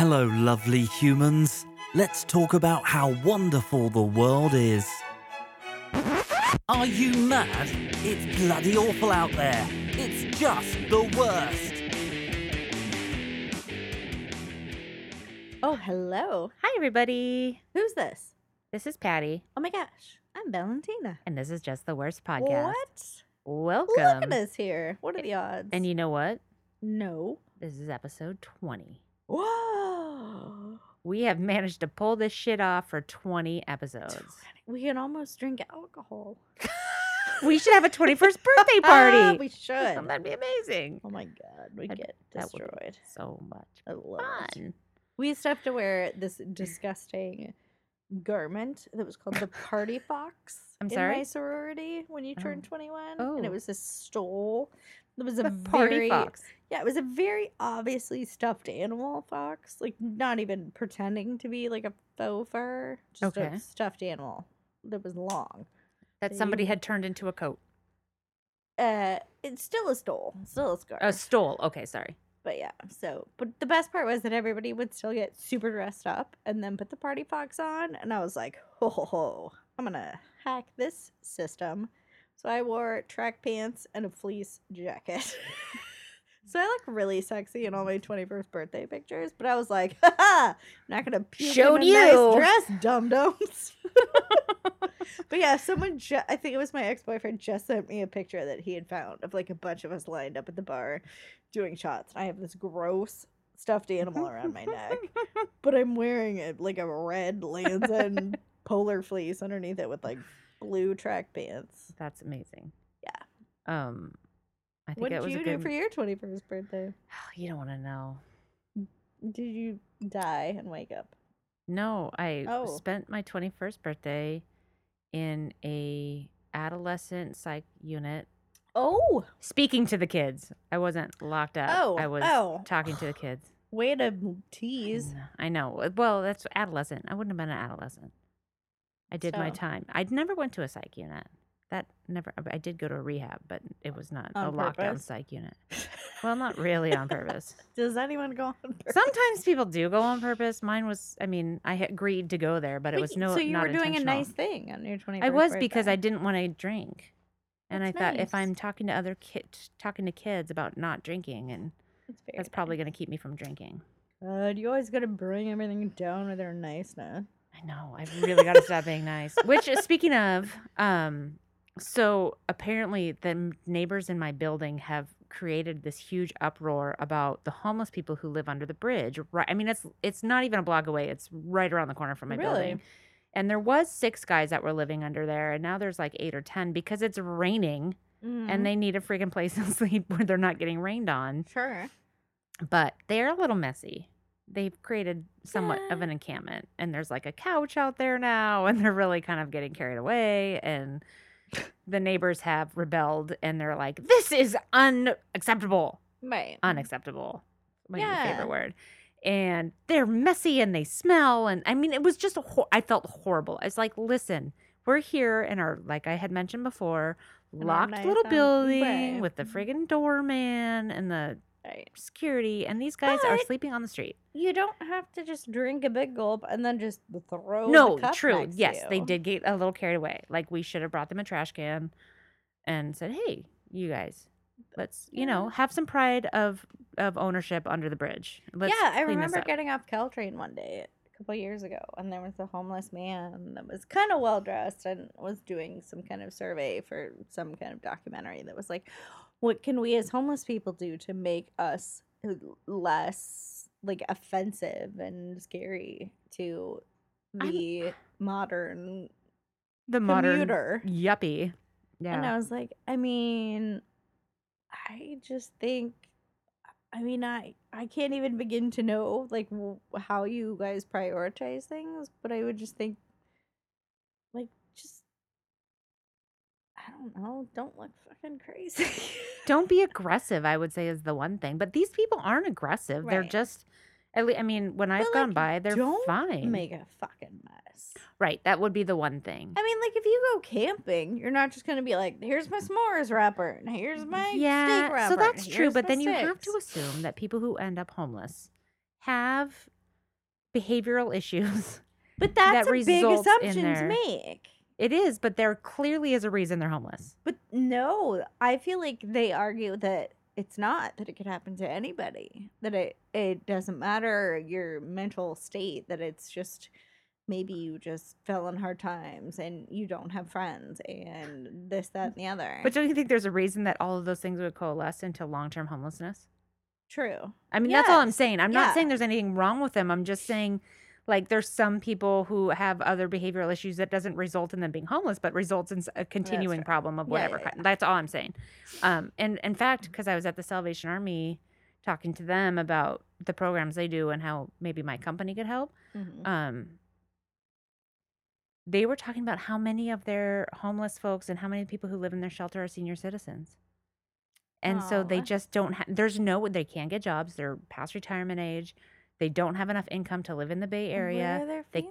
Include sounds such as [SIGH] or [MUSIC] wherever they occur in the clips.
Hello, lovely humans. Let's talk about how wonderful the world is. Are you mad? It's bloody awful out there. It's just the worst. Oh, hello. Hi, everybody. Who's this? This is Patty, Oh my gosh, I'm Valentina. and this is just the worst podcast. What? Welcome. Look at us here. What are the odds? And you know what? no. This is episode 20. Whoa. We have managed to pull this shit off for 20 episodes. We can almost drink alcohol. [LAUGHS] we should have a 21st [LAUGHS] birthday Ah, party. we [LAUGHS] should. That'd be amazing. Oh my god, we get that would be destroyed. So much I love it. fun. We used to have to wear this disgusting garment that was called the party fox. I'm In sorry? my sorority when you Oh. turned 21. And it Oh. was a stole. It was a The party very, fox. Yeah, it was a very obviously stuffed animal fox. Like not even pretending to be like a faux fur. Just Okay. a stuffed animal that was long. That So somebody you- had turned into a coat. Uh it's still a stole. Still a scarf. A stole. Okay, sorry. But yeah, so but the best part was that everybody would still get super dressed up and then put the party fox on, and I was like, ho ho ho, I'm gonna hack this system. So I wore track pants and a fleece jacket. [LAUGHS] so I look really sexy in all my 21st birthday pictures, but I was like, [LAUGHS] ha I'm not gonna puke Showed in a nice you. dress, dum dums. [LAUGHS] but yeah, someone, ju- I think it was my ex boyfriend, just sent me a picture that he had found of like a bunch of us lined up at the bar doing shots. And I have this gross stuffed animal around my neck, [LAUGHS] but I'm wearing it like a red Lands End polar fleece underneath it with like blue track pants. That's amazing. Yeah. Um, I think What did you do good. for your 21st birthday? [SIGHS] you don't want to know. Did you die and wake up? No, I Oh. spent my 21st birthday in a adolescent psych unit Oh, speaking to the kids. I wasn't locked up. Oh, I was oh. talking to the kids. [SIGHS] way to tease. Mm, I know. Well, that's adolescent. I wouldn't have been an adolescent. I did my time. I never went to a psych unit. That never. I did go to a rehab, but it was not a On lockdown psych unit. [LAUGHS] Well, not really on purpose. Does anyone go on purpose? Sometimes people do go on purpose. Mine was. I mean, I agreed to go there, but it was no. So you were doing a nice thing on your 21st I was because I didn't want to drink. And That's I thought if. I'm talking to other kids, talking to kids about not drinking, and That's, that's probably going to keep me from drinking. God, you always gotta bring everything down with their niceness. I know. I really got to stop being nice. Which, uh, speaking of, um, so apparently the neighbors in my building have created this huge uproar about the homeless people who live under the bridge. Right. I mean, it's it's not even a block away. It's right around the corner from my Really? building. And there was six guys that were living under there, and now there's like eight or ten because it's raining. And mm-hmm. they need a freaking place [LAUGHS] to sleep where they're not getting rained on. sure. But they're a little messy. They've created somewhat of Yeah. an encampment, and there's like a couch out there now, [LAUGHS] and they're really kind of getting carried away. And the neighbors have rebelled, and they're like, "This is unacceptable, Right. unacceptable." My Yeah. favorite word. And they're messy, and they smell, and I mean, it was just a hor- I felt horrible. It's like, listen, we're here in our like I had mentioned before, locked little building Right. with the friggin' doorman and the right. security, and these guys are But- sleeping on the street. You don't have to just drink a big gulp and then just throw. no, the cup true. next to Yes, they you. did get a little carried away. Like we should have brought them a trash can and said, "Hey, you guys, let's you know have some pride of of ownership under the bridge." Let's yeah, I clean this remember up." getting off Caltrain one day a couple years ago, and there was a homeless man that was kind of well dressed and was doing some kind of survey for some kind of documentary that was like, "What can we as homeless people do to make us uh, less like offensive and scary to I'm- the modern the modern commuter?" yuppie. And I was like, I mean, I just think, I mean, I I can't even begin to know like w- how you guys prioritize things, but I would just think, like, I don't know, don't look fucking crazy. [LAUGHS] don't be aggressive. I would say is the one thing, but these people aren't aggressive. They're just. At least, I mean, when I've But, gone like, by, they're don't fine. Make a fucking mess. Right, that would be the one thing. I mean, like if you go camping, you're not just gonna be like, "Here's my s'mores wrapper, and here's my yeah, steak wrapper." so that's true. But then you have to assume that people who end up homeless have behavioral issues. But [LAUGHS] that's a big assumption to make. It is, but there clearly is a reason they're homeless. But no, I feel like they argue that it's not that it could happen to anybody. That it it doesn't matter your mental state. That it's just maybe you just fell in hard times and you don't have friends and this that mm. and the other. But don't you think there's a reason that all of those things would coalesce into long-term homelessness? true. I mean, that's all I'm saying. I'm yeah. not saying there's anything wrong with them. I'm just saying, like, there's some people who have other behavioral issues that doesn't result in them being homeless, but results in a continuing right. problem of Yeah, whatever yeah. That's all I'm saying. Um, and in fact, because I was at the Salvation Army talking to them about the programs they do and how maybe my company could help, Mhm. um, they were talking about how many of their homeless folks and how many people who live in their shelter are senior citizens. And so they just don't have, there's no, they can't get jobs. They're past retirement age. They don't have enough income to live in the Bay Area. they?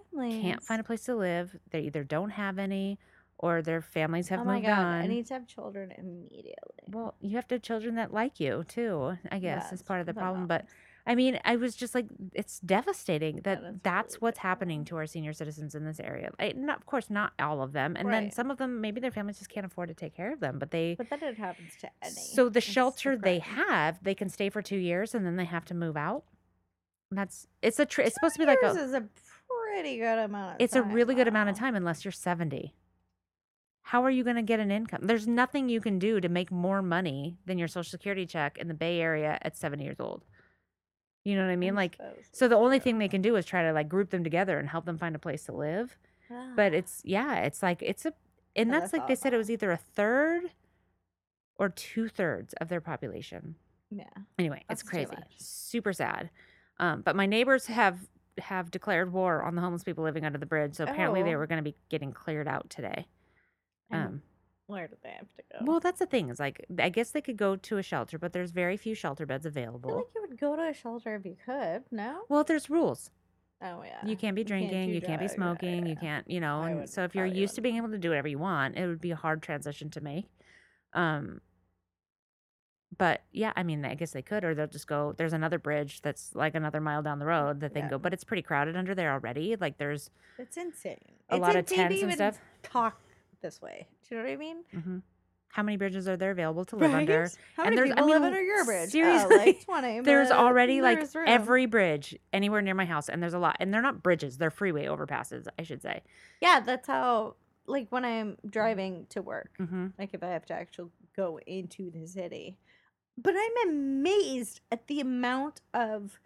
Can't find a place to live. They either don't have any or their families have oh my moved god! on. I need to have children immediately. well, you have to have children that like you too, I guess, is part of the oh problem. not But. I mean, I was just like, it's devastating that that's really what's happening to our senior citizens in this area. I, not, of course, not all of them, and then some of them maybe their families just can't afford to take care of them. But they, But then it happens to any. so the It's shelter they have, they can stay for two years and then they have to move out. That's it's a tr- it's supposed to be like a is a pretty good amount. Of it's a time, really good amount of wow. time unless you're 70 how are you going to get an income there's nothing you can do to make more money than your social security check in the bay area at 70 years old you know what i mean like suppose so the only true. thing they can do is try to like group them together and help them find a place to live but Ah, it's yeah it's like it's a and Yeah, that's that's like they said it awful. was either a third or two-thirds of their population yeah. anyway it's That's too crazy much. super sad um, but my neighbors have have declared war on the homeless people living under the bridge so apparently they Oh. were going to be getting cleared out today um, where do they have to go? well that's the thing is like i guess they could go to a shelter but there's very few shelter beds available. I feel like you would go to a shelter if you could. No. well there's rules Oh yeah. you can't be drinking do you can't be drugs, yeah, smoking you can't you know and so if you're used to being able to do whatever you want it would be a hard transition to make um but yeah i mean i guess they could or they'll just go there's another bridge that's like another mile down the road that they can Yeah. go but it's pretty crowded under there already like there's It's insane. a it's lot of insane to tents and even stuff. Talk this way. Do you know what I mean? mhm. how many bridges are there available to live under How And many there's- I people live mean, under your bridge? seriously, oh, like twenty. [LAUGHS] there's but already like there's room. every bridge anywhere near my house and there's a lot and they're not bridges they're freeway overpasses i should say Yeah, that's how. Like when I'm driving to work, hmm like if I have to actually go into the city. But I'm amazed at the amount of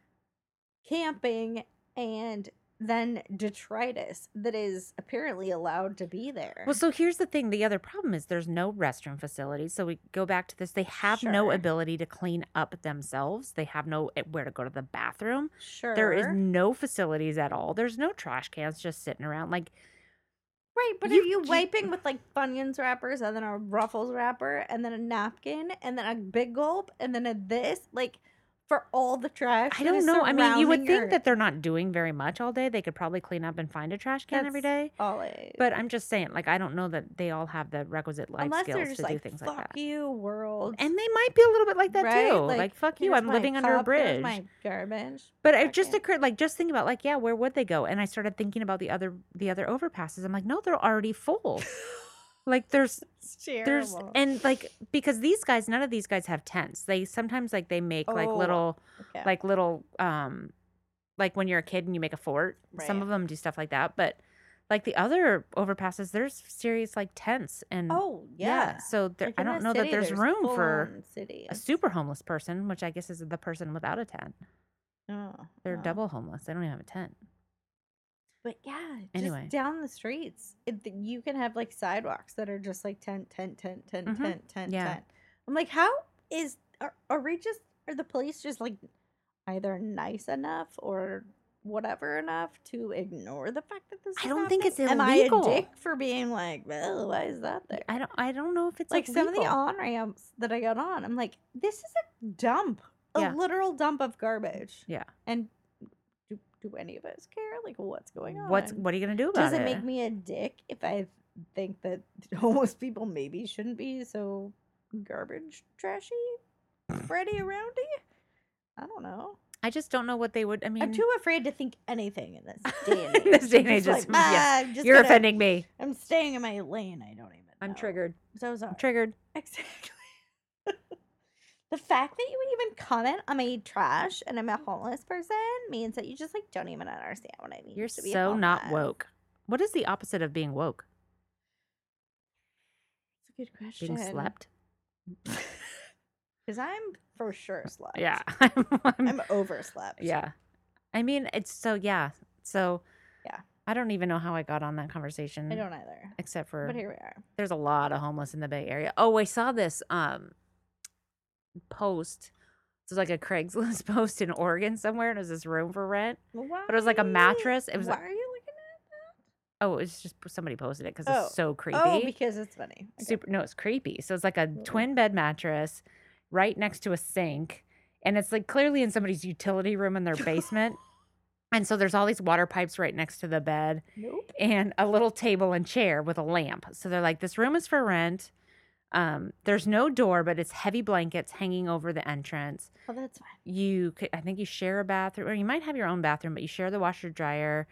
camping and then detritus that is apparently allowed to be there. Well, so here's the thing. The other problem is there's no restroom facilities. So we go back to this. They have no ability to clean up themselves. They have no eh, where to go to the bathroom. sure. There is no facilities at all. There's no trash cans just sitting around. Like Right, but You- are you wiping with like Funyuns wrappers and then a Ruffles wrapper and then a napkin and then a big gulp and then a this? Like for all the trash? I don't know. I mean, you would think that they're not doing very much all day. They could probably clean up and find a trash can every That's day. all it- But I'm just saying, like, I don't know that they all have the requisite life unless skills to like do things like that. you world. And they might be a little bit like that right? too. Like, fuck you, I'm living under a bridge. my garbage. But it just occurred, like, just think about, like, yeah, where would they go? And I started thinking about the other, the other overpasses. I'm like, no, they're already full. [LAUGHS] like, there's, there's, and like, because these guys, none of these guys have tents. They sometimes like they make like Oh, little, Okay. like little, um, like when you're a kid and you make a fort. Some of them do stuff like that, but like the other overpasses, there's serious like tents and oh yeah. So there, Like, I don't know that city, there's room for cities. a super homeless person, which I guess is the person without a tent. Oh, They're oh. double homeless. They don't even have a tent. But yeah, Anyway. just down the streets, it, you can have like sidewalks that are just like tent, tent, tent, tent, Mhm. tent, tent, Yeah. tent. I'm like, how is are, are we just are the police just like either nice enough or whatever enough to ignore the fact that this? I don't think it's happening? Am I illegal. a dick for being like, well, why is that there? I don't. I don't know if it's like some of the on ramps that I got on, I'm like, this is a dump, a Yeah. literal dump of garbage. Yeah. And do, any of us care? Like, what's going on? What's what are you gonna do about it? Does it make me a dick if I think that [LAUGHS] homeless people maybe shouldn't be so garbage trashy, Freddy [CLEARS THROAT] around you? I don't know. I just don't know what they would. I mean, I'm too afraid to think anything in this [LAUGHS] day and age. This day and age, just like, "Ah, just you're gonna- offending me. I'm staying in my lane. I don't even. I'm know." triggered. So sorry. I'm triggered. Exactly. The fact that you would even comment on my trash and I'm a homeless person means that you just like don't even understand what I mean. You're so not woke. What is the opposite of being woke? It's a good question. Being slept? Because I'm for sure slept. Yeah. [LAUGHS] I'm, I'm- I'm overslept. yeah. I mean, it's so yeah. So Yeah. I don't even know how I got on that conversation. I don't either. Except for But here we are. there's a lot of homeless in the Bay Area. Oh, I saw this um post. It was like a Craigslist [LAUGHS] post in Oregon somewhere, and it was this room for rent. Why? But it was like a mattress. It was Why like- are you looking at that? oh, it was just somebody posted it because Oh. it's so oh, creepy. Oh, because it's funny. Okay. super no it's creepy so it's like a twin bed mattress right next to a sink and it's like clearly in somebody's utility room in their basement [LAUGHS] and so there's all these water pipes right next to the bed Nope. and a little table and chair with a lamp so they're like this room is for rent um, there's no door but it's heavy blankets hanging over the entrance Well, that's fine. you could i think you share a bathroom or you might have your own bathroom but you share the washer dryer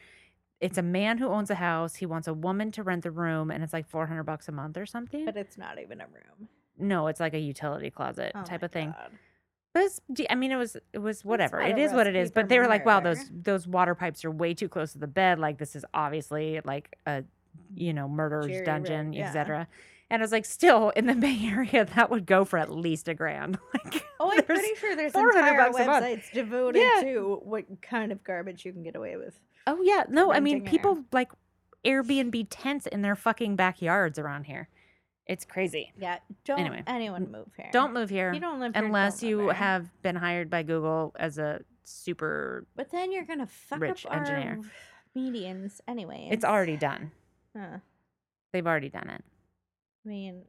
it's a man who owns a house he wants a woman to rent the room and it's like 400 bucks a month or something But it's not even a room. no, it's like a utility closet Oh type of thing. God. But it's, I mean, it was it was whatever. It is what it is. But they were like, wow, those those water pipes are way too close to the bed. Like this is obviously like a you know murderer's Jerry dungeon, yeah. etc. And I was like, still in the [LAUGHS] Bay Area, that would go for at least a grand. [LAUGHS] Like, Oh, I'm pretty sure there's 400 entire bucks websites devoted Yeah. to what kind of garbage you can get away with. oh yeah, no, I mean, people air. like Airbnb tents in their fucking backyards around here. It's crazy. Yeah, don't Anyway, anyone move here. Don't move here You don't live here, unless don't you here. have been hired by Google as a super. But then you're gonna fuck rich up engineer. our medians anyway. It's already done. Huh. They've already done it. I mean,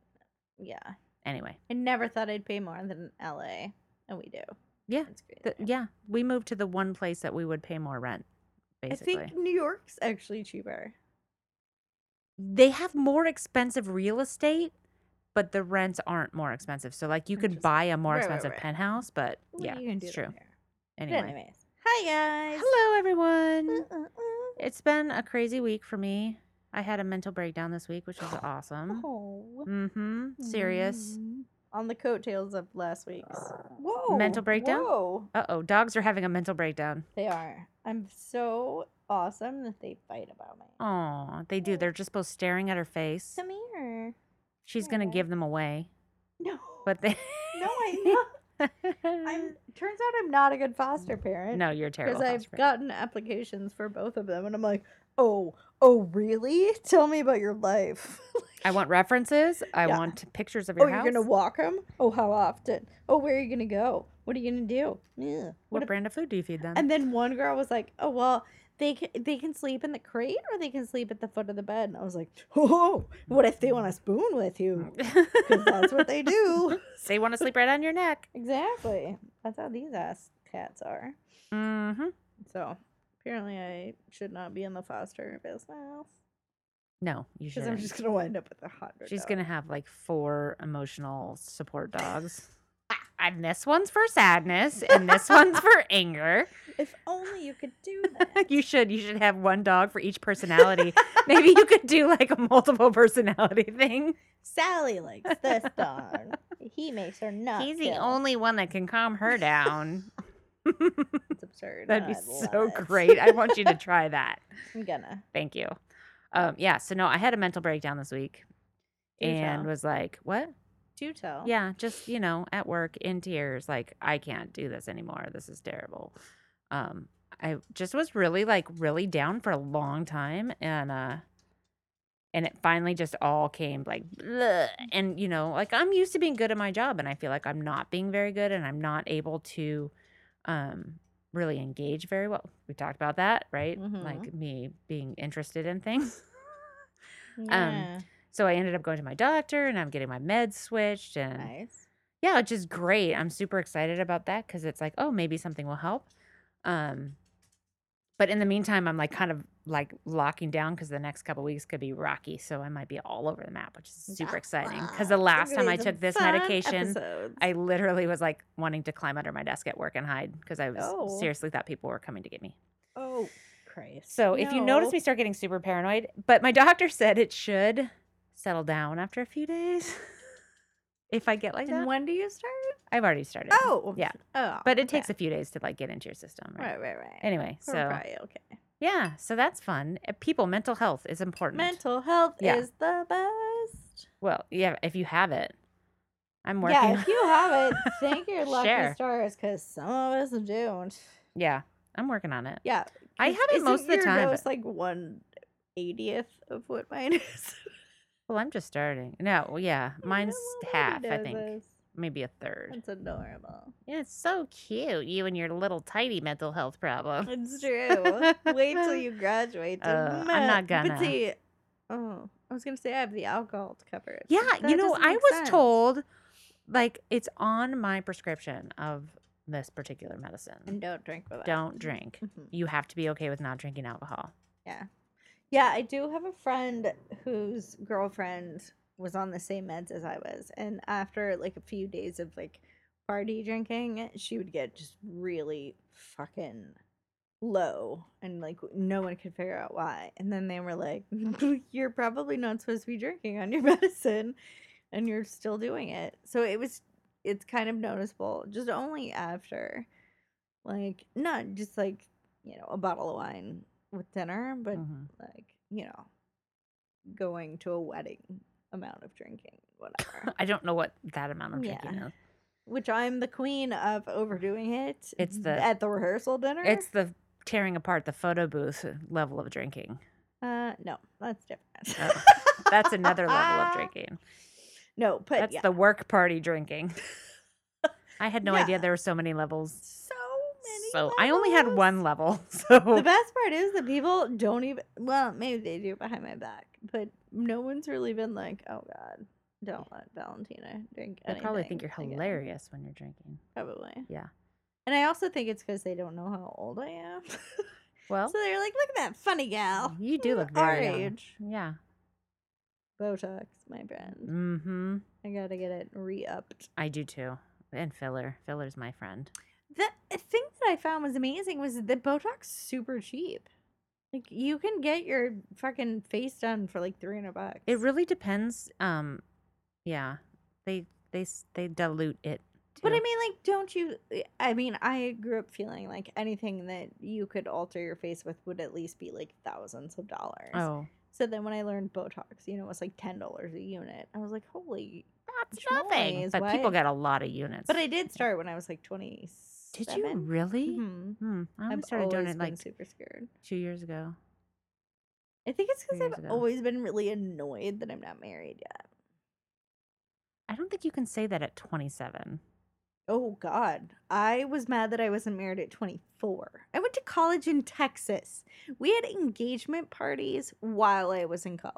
yeah. Anyway, I never thought I'd pay more than LA, and we do. yeah, It's great. the, yeah. We moved to the one place that we would pay more rent. I think New York's actually cheaper. they have more expensive real estate, but the rents aren't more expensive. So, like, you could buy a more Right, right, expensive right. penthouse, but Well, yeah, you can do it's true. Anyway, anyways, hi guys. hello everyone. Uh, uh, uh. It's been a crazy week for me. I had a mental breakdown this week, which was awesome. Oh. Mm-hmm. Serious. Mm. On the coattails of last week's. Whoa. Mental breakdown? Whoa. Uh oh, dogs are having a mental breakdown. They are. I'm so awesome that they fight about me. Oh, they do. They're just both staring at her face. Come here. She's gonna give them away, No. but they. [LAUGHS] no, I'm not. I'm. [LAUGHS] Turns out I'm not a good foster parent. no, you're terrible. Because I've parent. gotten applications for both of them, and I'm like, oh, oh, really? Tell me about your life. [LAUGHS] I want references. I Yeah. want pictures of your oh, your you're gonna walk them? Oh, how often? Oh, where are you gonna go? What are you gonna do? Yeah. what What brand of food do you feed them? and then one girl was like, oh well. They can, they can sleep in the crate or they can sleep at the foot of the bed. And I was like, oh, what if they want to spoon with you? [LAUGHS] Because that's what they do. [LAUGHS] they want to sleep right on your neck. Exactly. That's how these ass cats are. Mm-hmm. So apparently I should not be in the foster business. No, you should. Because. I'm just gonna wind up with a hundred. She's dogs. gonna have like four emotional support dogs. and this one's for sadness, and this one's [LAUGHS] for anger. If only you could do that. [LAUGHS] you should. You should have one dog for each personality. Maybe you could do like a multiple personality thing. Sally likes this [LAUGHS] dog. He makes her not. He's the only one that can calm her down. [LAUGHS] It's absurd. That'd be I so great. I want you to [LAUGHS] try that. I'm gonna. Thank you. Um, yeah. So no, I had a mental breakdown this week, Do and tell. was like, "What? Do tell. Yeah, just you know, at work in tears, like I can't do this anymore. This is terrible. Um, I just was really like really down for a long time, and uh, and it finally just all came like, bleh. and you know, like I'm used to being good at my job, and I feel like I'm not being very good, and I'm not able to, um, really engage very well. We talked about that, right? Mhm. Like me being interested in things. [LAUGHS] Yeah. So I ended up going to my doctor, and I'm getting my meds switched, and nice. yeah, which is great. I'm super excited about that because it's like, oh, maybe something will help. Um, But in the meantime, I'm like kind of like locking down because the next couple weeks could be rocky. So I might be all over the map, which is super exciting. Because the last time I took this medication, episodes. I literally was like wanting to climb under my desk at work and hide because I was Oh. seriously thought people were coming to get me. oh Christ. So if you notice me start getting super paranoid, but my doctor said it should settle down after a few days. [LAUGHS] if I get like and that, when do you start? I've already started. Oh yeah. Oh, but it takes a few days to like get into your system. Right. right, right, right. Anyway, so probably okay. yeah, so that's fun. Uh, People, mental health is important. Mental health Yeah. is the best. well, yeah, if you have it, I'm working. Yeah, if you have it, thank your [LAUGHS] lucky Share. stars, because some of us don't. yeah, I'm working on it. Yeah, I have it most of the time, but- like one eightieth of what mine [LAUGHS] is. Well, I'm just starting. No, yeah, mine's half. I think this. maybe a third. That's adorable. Yeah, it's so cute. You and your little tiny mental health problem. It's true. Wait till [LAUGHS] you graduate. Uh, I'm not gonna. see, oh, I was gonna say I have the alcohol to cover it. Yeah, you know, I was sense. told like it's on my prescription of this particular medicine. And don't drink with. Don't [LAUGHS] drink. Mhm. You have to be okay with not drinking alcohol. Yeah. Yeah, I do have a friend whose girlfriend was on the same meds as I was. And after like a few days of like party drinking, she would get just really fucking low and like no one could figure out why. And then they were like, [LAUGHS] You're probably not supposed to be drinking on your [LAUGHS] medicine and you're still doing it. So it was it's kind of noticeable just only after like not just like, you know, a bottle of wine with dinner, but Mhm. like, you know, going to a wedding amount of drinking, whatever. [LAUGHS] I don't know what that amount of drinking Yeah. is. Which I'm the queen of overdoing it. It's the- at the rehearsal dinner. It's the tearing apart the photo booth level of drinking. uh no, that's different. Oh, That's another level of [LAUGHS] drinking. No, but That's yeah, the work party drinking. [LAUGHS] I had no idea there were so many levels. So. I only had one level. [LAUGHS] So The best part is that people don't even. Well, maybe they do behind my back, but no one's really been like, "Oh God, don't let Valentina drink." they probably think you're again." hilarious when you're drinking. Probably. Yeah. And I also think it's because they don't know how old I am. [LAUGHS] Well, so they're like, "Look at that funny gal." you do look Our very young. age. Yeah. Botox, my friend. Mm-hmm. I gotta get it re-upped. I do too. And filler. Filler's my friend. The thing that I found was amazing was that Botox super cheap. Like you can get your fucking face done for like three hundred bucks. It really depends. Um, yeah, they they they dilute it. But I mean, like, don't you? I mean, I grew up feeling like anything that you could alter your face with would at least be like thousands of dollars. oh, So then when I learned Botox, you know, it was like ten dollars a unit. I was like, holy! that's nothing. But people get a lot of units. But I did start when I was like twenty. Did you really? hmm Hmm. I only I've started doing it like super scared. two years ago. I think it's because I've ago. always been really annoyed that I'm not married yet. I don't think you can say that at 27. Oh God, I was mad that I wasn't married at 24. I went to college in Texas. We had engagement parties while I was in college.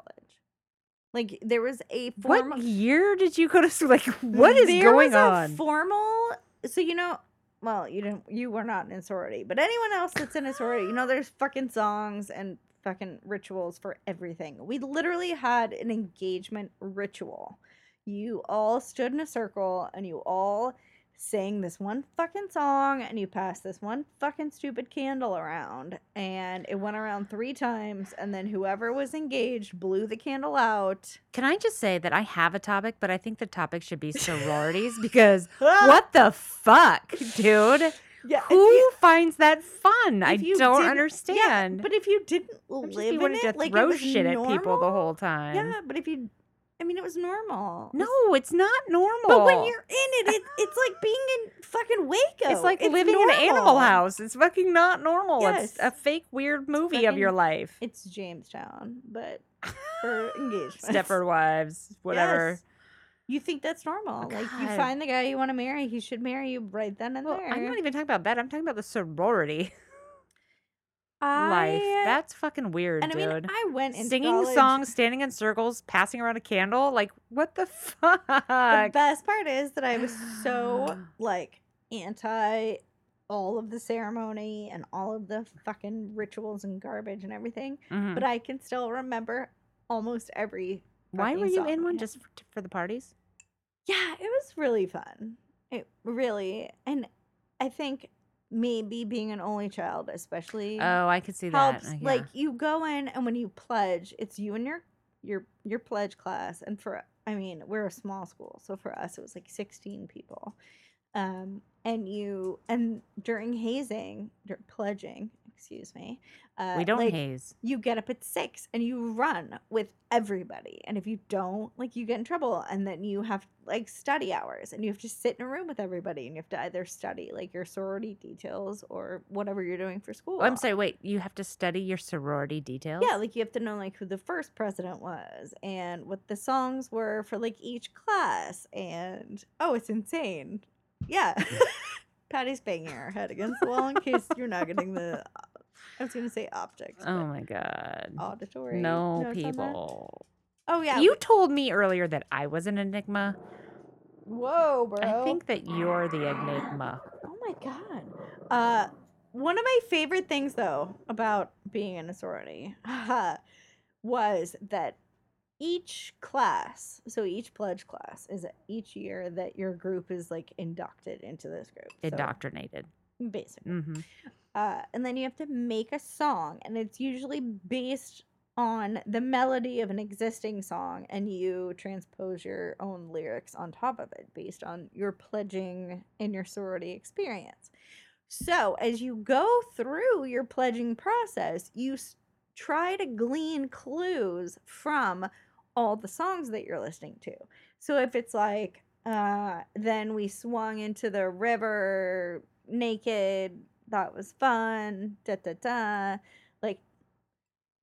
Like there was a formal. What year did you go to school? Like, [LAUGHS] what is there going was a on? formal. So you know, well, you didn't. You were not in sorority, but anyone else that's in a sorority, you know, there's fucking songs and fucking rituals for everything. We literally had an engagement ritual. You all stood in a circle and you all sang this one fucking song and you passed this one fucking stupid candle around and it went around three times and then whoever was engaged blew the candle out. Can I just say that I have a topic, but I think the topic should be sororities [LAUGHS] because [LAUGHS] ah! what the fuck, dude? [LAUGHS] Yeah, Who you- finds that fun? I don't understand. Yeah, but if you didn't live you in wanted it, to like throw it was shit normal, at people the whole time. Yeah, but if you, I mean, it was normal. No, it's not normal. but when you're in it, it, it's like being in fucking Waco. it's like living in an animal house. It's fucking not normal. It's a fake weird movie of your life. It's Jonestown, but for engagement. Stepford [LAUGHS] wives, whatever. Yes. You think that's normal? Oh, like you find the guy you want to marry, he should marry you right then and Well, there. I'm not even talking about that. I'm talking about the sorority [LAUGHS] life. That's fucking weird, and I dude. mean, I went in Singing college- songs, standing in circles, passing around a candle. Like, what the fuck? The best part is that I was so [SIGHS] like anti all of the ceremony and all of the fucking rituals and garbage and everything, Mhm. but I can still remember almost every. Why were you in one just for, for the parties? Yeah, it was really fun. It really, and I think maybe being an only child, especially Oh, I could see that. helps. uh, yeah. Like you go in, and when you pledge, it's you and your your your pledge class. And for I mean, we're a small school, so for us, it was like sixteen people. Um, and you and during hazing, pledging, excuse me, uh, we don't like, haze. you get up at six and you run with everybody. And if you don't, like you get in trouble. And then you have like study hours and you have to sit in a room with everybody and you have to either study like your sorority details or whatever you're doing for school. Oh, I'm sorry. Wait, you have to study your sorority details. Yeah, like you have to know like who the first president was and what the songs were for like each class. And oh, it's insane. Yeah. [LAUGHS] Patty's banging her head against the wall in case you're not getting the. I was gonna say optics. oh my god. auditory. No notes on that. people. Oh yeah. You told me earlier that I was an enigma. Whoa, bro. I think that you're the enigma. Oh my god. Uh, one of my favorite things though about being in a sorority [LAUGHS] was that each class, so each pledge class, is each year that your group is like inducted into this group. So, Indoctrinated. basically. hmm Uh, and then you have to make a song, and it's usually based on the melody of an existing song, and you transpose your own lyrics on top of it based on your pledging and your sorority experience. So, as you go through your pledging process, you s- try to glean clues from all the songs that you're listening to. So, if it's like, uh, then we swung into the river naked, that was fun, da da da. Like,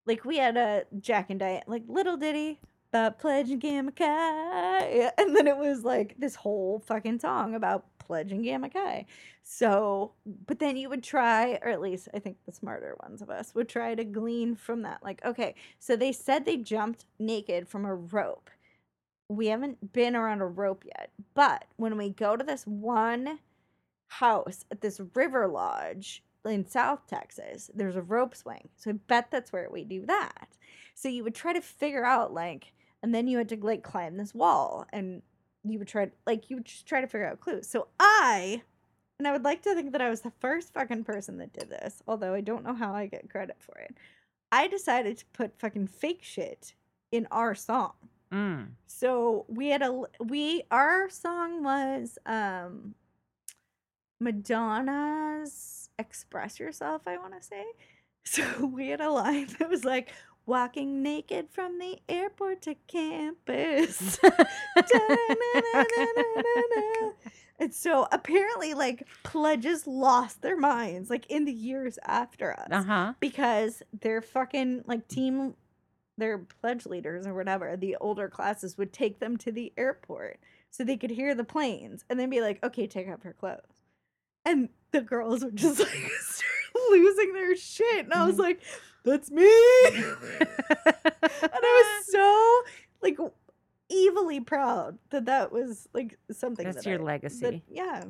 like we had a Jack and Diane, like little ditty about pledging Gamma [LAUGHS] and then it was like this whole fucking song about pledging Gamma Chi. So, but then you would try, or at least I think the smarter ones of us would try to glean from that. Like, okay, so they said they jumped naked from a rope. We haven't been around a rope yet, but when we go to this one house at this river lodge in South Texas, there's a rope swing. So I bet that's where we do that. So you would try to figure out like, and then you had to like climb this wall and you would try like you would just try to figure out clues. So I and I would like to think that I was the first fucking person that did this, although I don't know how I get credit for it. I decided to put fucking fake shit in our song. Mm. So we had a we our song was um Madonna's Express Yourself, I want to say. [LAUGHS] So we had a line that was like walking naked from the airport to campus. [LAUGHS] [LAUGHS] And so apparently like pledges lost their minds like in the years after us Uh huh. because their fucking like team their pledge leaders or whatever the older classes would take them to the airport so they could hear the planes and then be like okay take off your clothes and the girls were just [LAUGHS] like losing their shit and i was Mhm. like that's me [LAUGHS] and i was so like evilly proud that that was like something That's that your I- legacy. that- yeah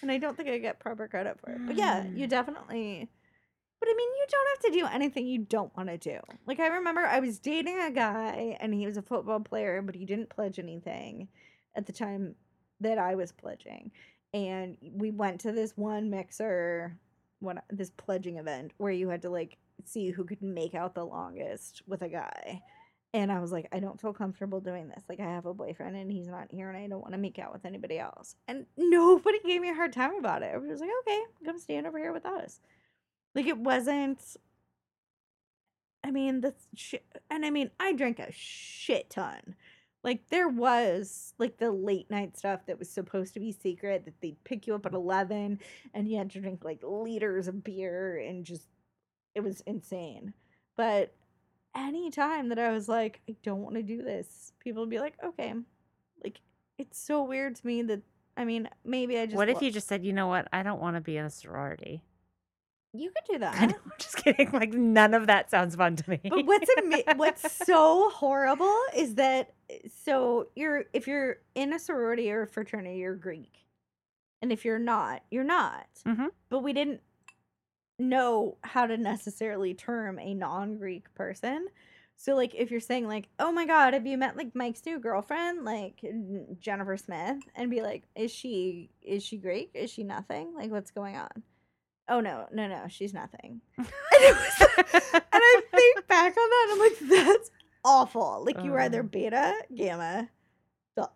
and i don't think i get proper credit for it but yeah hmm. you definitely but I mean, you don't have to do anything you don't want to do. Like, I remember I was dating a guy and he was a football player, but he didn't pledge anything at the time that I was pledging. And we went to this one mixer, one this pledging event where you had to like see who could make out the longest with a guy. And I was like, I don't feel comfortable doing this. Like, I have a boyfriend and he's not here and I don't want to make out with anybody else. And nobody gave me a hard time about it. I was like, okay, come stand over here with us. Like it wasn't. I mean the shit, and I mean I drank a shit ton. Like there was like the late night stuff that was supposed to be secret that they'd pick you up at eleven and you had to drink like liters of beer and just it was insane. But any time that I was like I don't want to do this, people would be like okay. Like it's so weird to me that I mean maybe I just what if lo- you just said, you know what? I don't want to be in a sorority. you could do that. [LAUGHS] I know, I'm just kidding. Like none of that sounds fun to me. But what's ama- what's so [LAUGHS] horrible is that so you're if you're in a sorority or a fraternity, you're Greek, And if you're not, you're not. Mhm. But we didn't know how to necessarily term a non-Greek person. So like if you're saying like, "Oh my god, have you met like Mike's new girlfriend, like Jennifer Smith?" and be like, "Is she is she Greek? Is she nothing? Like what's going on?" Oh no, no, no, she's nothing. [LAUGHS] [LAUGHS] and, was, and I think back on that, I'm like, that's awful. Like you were either Uh. beta, gamma,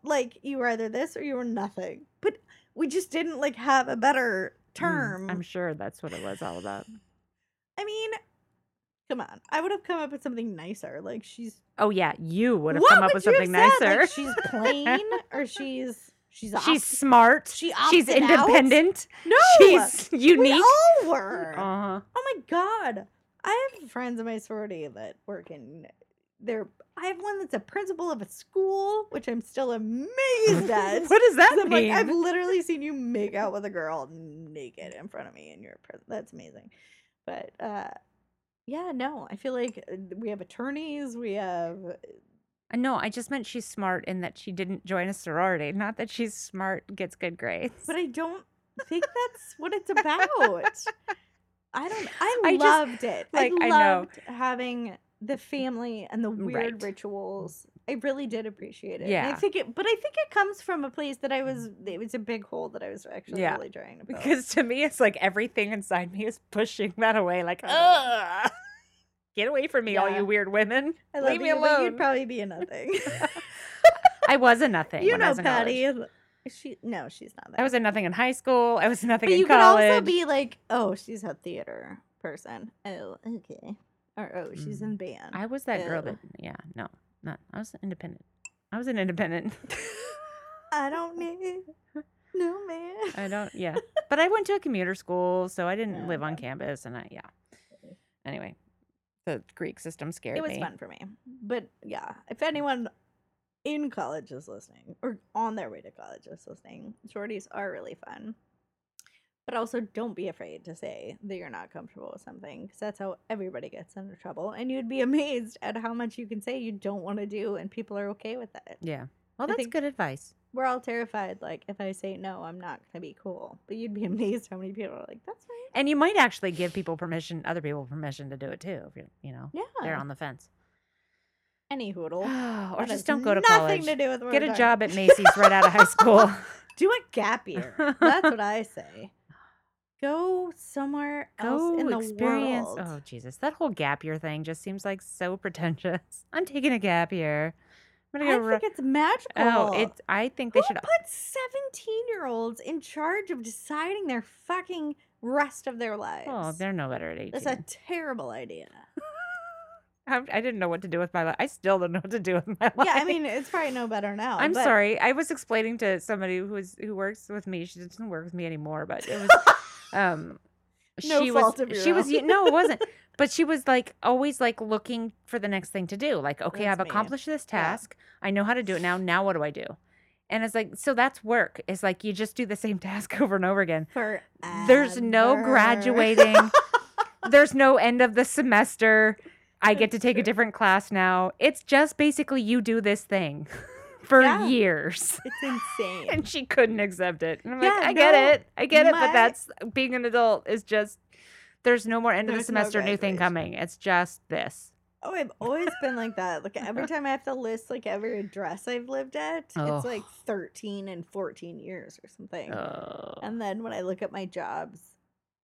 like you were either this or you were nothing. But we just didn't like have a better Mm, term. I'm sure that's what it was all about. I mean, come on. I would have come up with something nicer. Like she's Oh yeah, you would have What come up with something nicer. Like she's plain or she's she's [LAUGHS] she's smart. she she's opted out? independent. no. She's unique. we all were. Uh-huh. Oh my god. I have friends in my sorority that work in they're I have one that's a principal of a school, which I'm still [LAUGHS] amazed at. what does that mean? like, I've literally seen you make out with a girl naked in front of me and you're pres- that's amazing. But uh yeah, no, I feel like uh, we have attorneys, we have Uh, No, I just meant she's smart in that she didn't join a sorority, not that she's smart, gets good grades. but I don't think [LAUGHS] that's what it's about. I don't I, I just- loved it. like, I I know. loved having the family and the weird Right. rituals. I really did appreciate it. And I think it but I think it comes from a place that I was it was a big hole that I was actually Yeah. really trying to fill. because to me, it's like everything inside me is pushing that away. Like, ugh, get away from me, all you weird women. I love Leave me you, alone. you'd probably be a nothing. [LAUGHS] I was a nothing. you when I know. Patty. She no, she's not that. I was a nothing in high school. I was nothing but in you could also be like, oh, she's a theater person. Oh, okay. Or oh, she's Mm. in band. I was that girl Ew. that, yeah, no, not. I was independent. I was an independent. [LAUGHS] I don't need [LAUGHS] no man. I don't, yeah. [LAUGHS] But I went to a commuter school, so I didn't Yeah, live on campus, and I, yeah. Anyway, the Greek system scared me. it was me. fun for me. But yeah, if anyone in college is listening or on their way to college is listening, shorties are really fun. But also, don't be afraid to say that you're not comfortable with something because that's how everybody gets into trouble. And you'd be [LAUGHS] amazed at how much you can say you don't want to do, and people are okay with that. Yeah. Well, that's good advice. We're all terrified. Like, if I say no, I'm not going to be cool. But you'd be [LAUGHS] amazed how many people are like, that's fine. And you might actually give people permission, other people permission to do it too, if you're, you know, Yeah. they're on the fence. Any hoodle. [SIGHS] or That just don't go to nothing college. to do with Get a job at [LAUGHS] Macy's right out of high school. Do a gap year. That's what I say. Go somewhere else Go in the experience. world. Oh Jesus, that whole gap year thing just seems like so pretentious. [LAUGHS] I'm taking a gap year. I'm gonna go. think ru- it's magical. oh, it's. I think they Who should. put 17 year olds in charge of deciding their fucking rest of their oh, lives? Oh, they're no better at 18. That's a terrible idea. I, I didn't know what to do with my life. I still don't know what to do with my life. yeah, I mean, it's probably no better now. I'm but- sorry. I was explaining to somebody who was who works with me. She doesn't work with me anymore, but it was [LAUGHS] um No she was she was no, it [LAUGHS] wasn't. But she was like always like looking for the next thing to do. Like, okay, That's I've me. accomplished this Yeah. task. I know how to do it now. Now what do I do? And it's like, so that's work. It's like you just do the same [LAUGHS] task over and over again. For There's no graduating. There's no end of the semester. I get to take a different class now. It's just basically you do this thing [LAUGHS] for Yeah. years. It's [LAUGHS] insane. And she couldn't accept it. And I'm like, Yeah, I get it. I get it. my- But that's being an adult is just, there's no more end of the There's no semester new thing coming. It's just this. Oh, I've always been like that. Like every [LAUGHS] time I have to list like every address I've lived at, Oh. it's like 13 and 14 years or something. Oh. And then when I look at my jobs,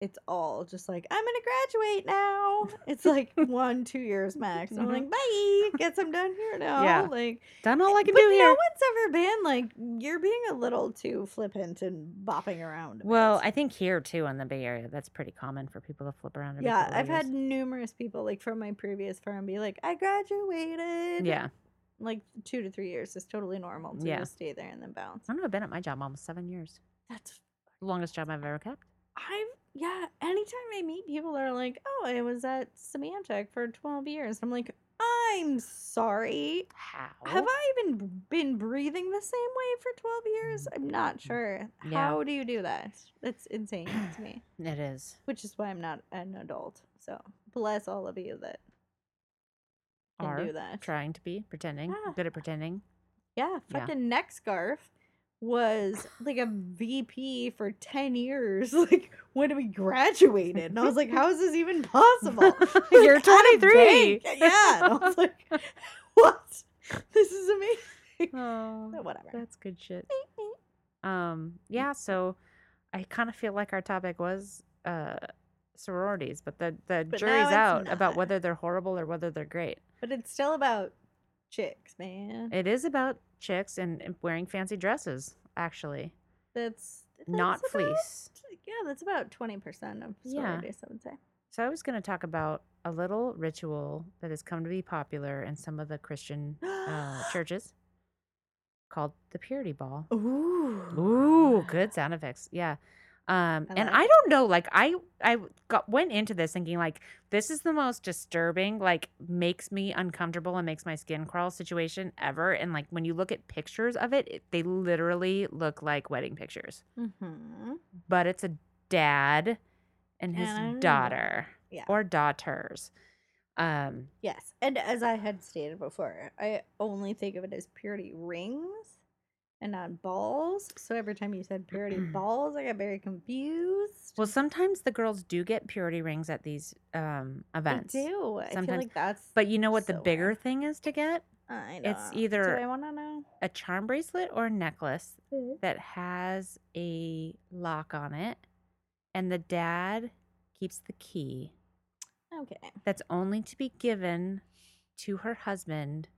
it's all just like, I'm gonna graduate now. [LAUGHS] It's like one, two years max. I'm Mhm. like, bye. Guess I'm done here now. Yeah. Like Done all I can but do no here. one's ever been like, you're being a little too flippant and bopping around. Well, bit." I think here too in the Bay Area, that's pretty common for people to flip around. Yeah, I've had numerous people like from my previous firm be like, I graduated. Yeah. like two to three years is totally normal to Yeah. stay there and then bounce. I don't know. I've been at my job almost seven years. That's The longest job I've ever kept. I've yeah. Anytime I meet people that are like, "Oh, I was at Symantec for twelve years," I'm like, "I'm sorry. How? Have I even been breathing the same way for twelve years? I'm not sure. Mm. Yeah. How do you do that? That's insane to [CLEARS THROAT] me. It is. Which is why I'm not an adult. So bless all of you that can Are do that. trying to be pretending. Yeah. Good at pretending. Yeah, Yeah. fucking neck scarf. Was like a VP for 10 years, [LAUGHS] like when we graduated. And I was like, how is this even possible? [LAUGHS] You're like, 23." Yeah. And I was like, [LAUGHS] what? This is amazing. Oh, But whatever. that's good shit. Um, yeah, so I kind of feel like our topic was uh sororities, but the the But jury's out about whether they're horrible or whether they're great. But it's still about chicks, man. It is about chicks and, and wearing fancy dresses, actually, That's, not that's about- fleece. Yeah, that's about 20% of Yeah. sororities, I would say. So I was going to talk about a little ritual that has come to be popular in some of the Christian uh, [GASPS] churches called the purity ball. Ooh. Ooh, good sound effects. Yeah. Um, I and I don't know, like I I got went into this thinking like this is the most disturbing, like makes me uncomfortable and makes my skin crawl situation ever. And like when you look at pictures of it, it they literally look like wedding pictures. Mm-hmm. But it's a dad and his And daughter Yeah. or daughters. Um, Yes. And as I had stated before, I only think of it as purity rings and not balls. So every time you said purity [CLEARS THROAT] balls, I got very confused. well, sometimes the girls do get purity rings at these um I events. do. I feel like that's. But you know what the bigger weird. thing is to get? I it's either- Do I want to know? A charm bracelet or a necklace that has a lock on it, and the dad keeps the key. Okay. That's only to be given to her husband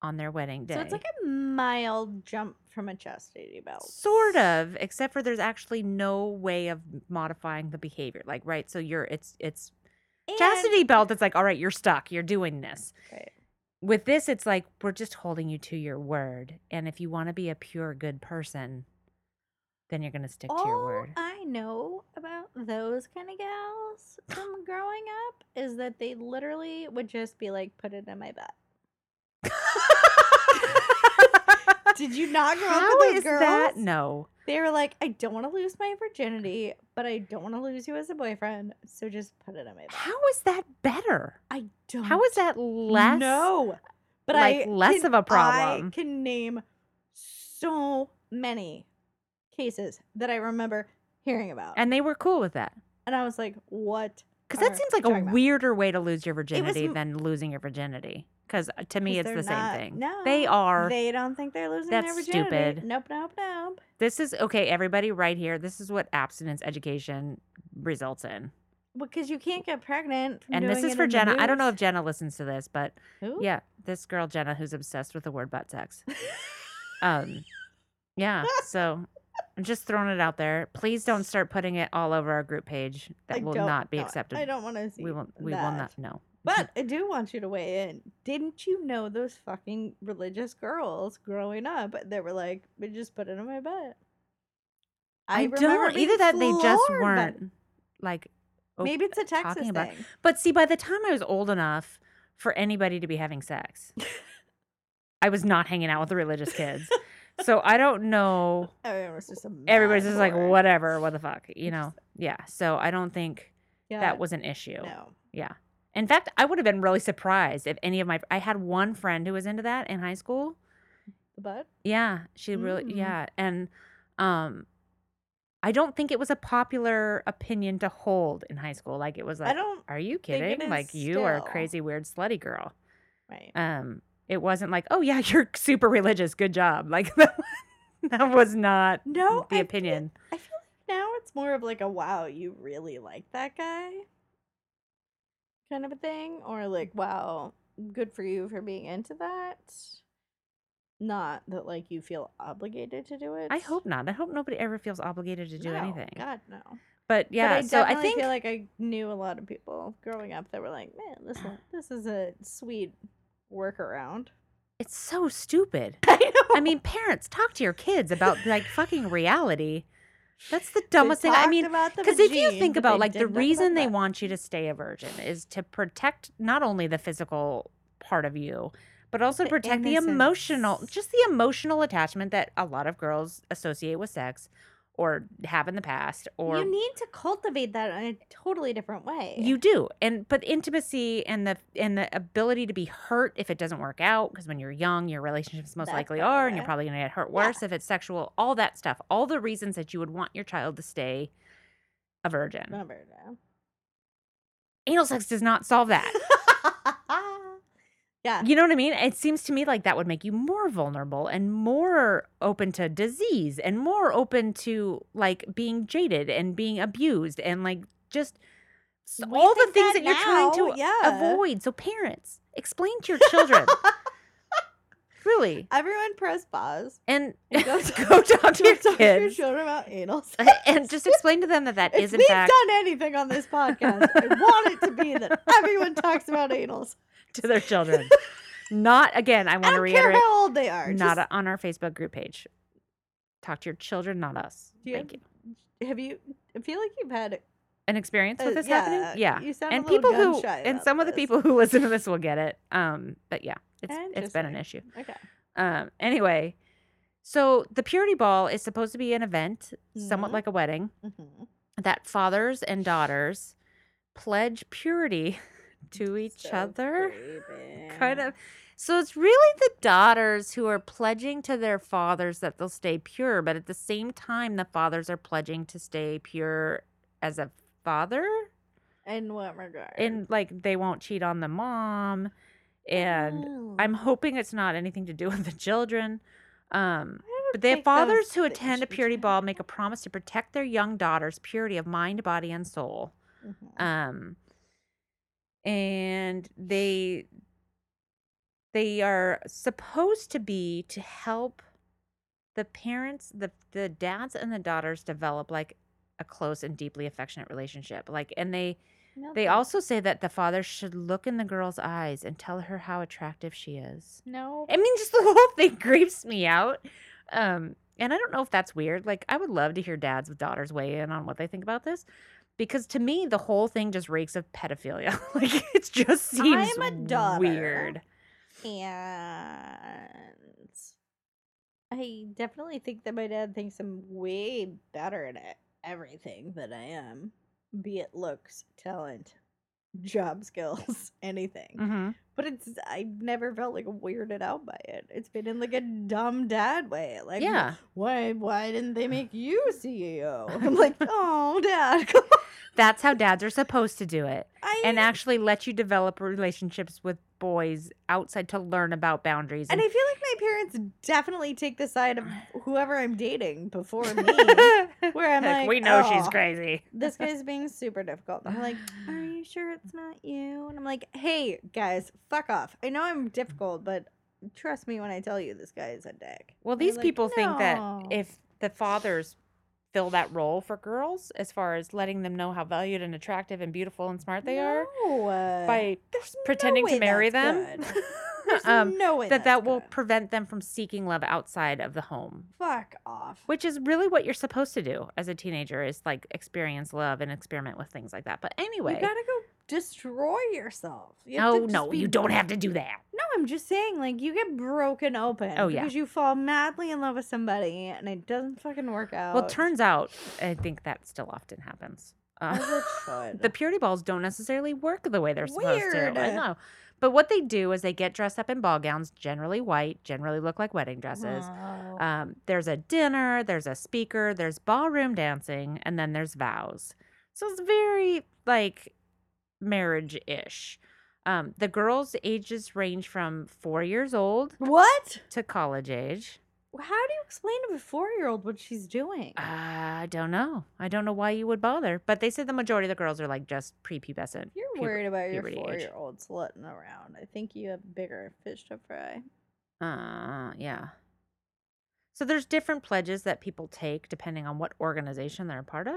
on their wedding day. So it's like a mild jump from a chastity belt. sort of, except for there's actually no way of modifying the behavior. Like, right? So you're it's it's And- chastity belt. It's like, all right, you're stuck. You're doing this. Right. With this, it's like we're just holding you to your word, and if you want to be a pure good person, then you're gonna stick to your All word. I know about those kind of gals [LAUGHS] from growing up is that they literally would just be like, put it in my butt. Did you not grow up with those is girls? that? No. They were like, I don't want to lose my virginity, but I don't want to lose you as a boyfriend, so just put it on my butt. How is that better? I don't. How is that less? No, but like, I less can- of a problem? I can name so many cases that I remember hearing about, And they were cool with that. and I was like, "What?" Because that seems like a about? weirder way to lose your virginity m- than losing your virginity. Because to me, it's the same thing. No, they are. They don't think they're losing their That's virginity. stupid. Nope, nope, nope. This is okay, everybody, right here. This is what abstinence education results in. Because you can't get pregnant. From And this is for Jenna. I don't know if. Jenna listens to this, but Who? yeah, this girl Jenna who's obsessed with the word butt sex. [LAUGHS] Um, yeah. So I'm just throwing it out there. Please don't start putting it all over our group page. That I will don't be accepted. I don't want to see. we will. We will not. No. But [LAUGHS] I do want you to weigh in. Didn't you know those fucking religious girls growing up that were like, "We just put it in my butt." I, remember don't. Either that they just weren't like. op- Maybe it's a Texas talking about- thing. But see, by the time I was old enough for anybody to be having sex, [LAUGHS] I was not hanging out with the religious kids. so I don't know. [LAUGHS] Everyone was just Everybody's just like, whatever, what the fuck, you know? Yeah. So I don't think Yeah, that was an issue. no. Yeah. In fact, I would have been really surprised if any of my. I had one friend who was into that in high school. But. Yeah, she really. Mm. Yeah, and um, I don't think it was a popular opinion to hold in high school. Like it was like, I don't. are you kidding? Like you are a crazy weird slutty girl. Right. Um, it wasn't like, oh yeah, [LAUGHS] you're super religious. Good job. Like [LAUGHS] that, that was not No, the I feel- opinion. I feel like now it's more of like a wow, you really like that guy kind of a thing. Or like, wow, good for you for being into that. Not that like you feel obligated to do it. I hope not. I hope nobody ever feels obligated to do No, anything. God no. But yeah, but I so I definitely think feel like I knew a lot of people growing up that were like, man, this is, [SIGHS] this is a sweet workaround. it's so stupid. [LAUGHS] I know. I mean, parents talk to your kids about like fucking reality. That's the dumbest thing. I mean, because if you think about like the reason they want you to stay a virgin is to protect not only the physical part of you, but also The protect the emotional, just the emotional attachment that a lot of girls associate with sex, or have in the past or you need to cultivate that in a totally different way. you do and but intimacy and the and the ability to be hurt if it doesn't work out because when you're young your relationships most That's likely are and you're probably going to get hurt Yeah. worse if it's sexual all that stuff all the reasons that you would want your child to stay a virgin Remember anal sex does not solve that. [LAUGHS] yeah. You know what I mean? It seems to me like that would make you more vulnerable and more open to disease and more open to like being jaded and being abused and like just all the things that that, you're trying to yeah. avoid. So parents, explain to your children. [LAUGHS] really. Everyone press pause. And go, [LAUGHS] go talk to your talk to your children about anal sex. [LAUGHS] and just explain to them that that is in we've fact done anything on this podcast, I want it to be that everyone talks about anals. To their [LAUGHS] children. Not again, I I want to don't care reiterate how old they are. not just- on our Facebook group page. Talk to your children, not us. Do you Thank have- you. have you? I feel like you've had. An experience uh, with this yeah, happening? Yeah. You sound And a little people who gun-shy and about some of the people who [LAUGHS] listen to this will get it. Um, but yeah, it's it's been an issue. Okay. Um, anyway, so the purity ball is supposed to be an event, somewhat Mhm. like a wedding, Mhm. that fathers and daughters pledge purity to each So other. creepy. [LAUGHS] Kind of. So it's really the daughters who are pledging to their fathers that they'll stay pure, but at the same time, the fathers are pledging to stay pure as a father. In what regard? And like they won't cheat on the mom. And I'm Oh. hoping it's not anything to do [LAUGHS] with the children. Um, but the fathers who attend a purity ball make a promise to protect their young daughter's purity of mind, body, and soul. Mhm. Um, and they they are supposed to be to help the parents, the the dads and the daughters develop like a close and deeply affectionate relationship. Like, and they No they also say that the father should look in the girl's eyes and tell her how attractive she is. no. I mean, just the [LAUGHS] whole thing creeps me out. Um, and I don't know if that's weird. Like, I would love to hear dads with daughters weigh in on what they think about this, because to me, the whole thing just reeks of pedophilia. [LAUGHS] like, it just seems I'm a daughter. weird. And I definitely think that my dad thinks I'm way better at everything than I am, be it looks, talent, job skills, [LAUGHS] anything. hmm But it's I've never felt like weirded out by it. It's been in like a dumb dad way. Like Yeah. why why didn't they [LAUGHS] make you CEO? I'm like, oh dad, come on." That's how dads are supposed to do it, I and actually let you develop relationships with boys outside to learn about boundaries. and I feel like my parents definitely take the side of [SIGHS] whoever I'm dating before me. [LAUGHS] where I'm like, we know she's "Oh, crazy. this guy's [LAUGHS] being super difficult. I'm like, are you [SIGHS] sure it's not you? And I'm like, hey guys, fuck off. I know I'm difficult, but trust me when I tell you this guy is a dick. Well, And these like, people think that if the fathers fill that role for girls, as far as letting them know how valued and attractive and beautiful and smart they are, No, uh, by there's no pretending to marry them. [LAUGHS] Um, no way that that will good. prevent them from seeking love outside of the home. fuck off. Which is really what you're supposed to do as a teenager is like experience love and experiment with things like that. But anyway, You gotta go destroy yourself. You have no, no, be you don't have to do that. No, I'm just saying, like, you get broken open. Oh, yeah. Because you fall madly in love with somebody and it doesn't fucking work out. Well, turns out I think that still often happens. Uh, As it [LAUGHS] should. the purity balls don't necessarily work the way they're supposed to. I know. But what they do is they get dressed up in ball gowns, generally white, generally look like wedding dresses. Oh. Um, there's a dinner, there's a speaker, there's ballroom dancing, and then there's vows. So it's very like marriage ish. Um, the girls' ages range from four years old what? to college age. How do you explain to a four year old what she's doing? I don't know. I don't know why you would bother. But they said the majority of the girls are like just prepubescent. You're puber- worried about your puberty four year old slutting around. I think you have bigger fish to fry. Uh, yeah. So there's different pledges that people take depending on what organization they're a part of.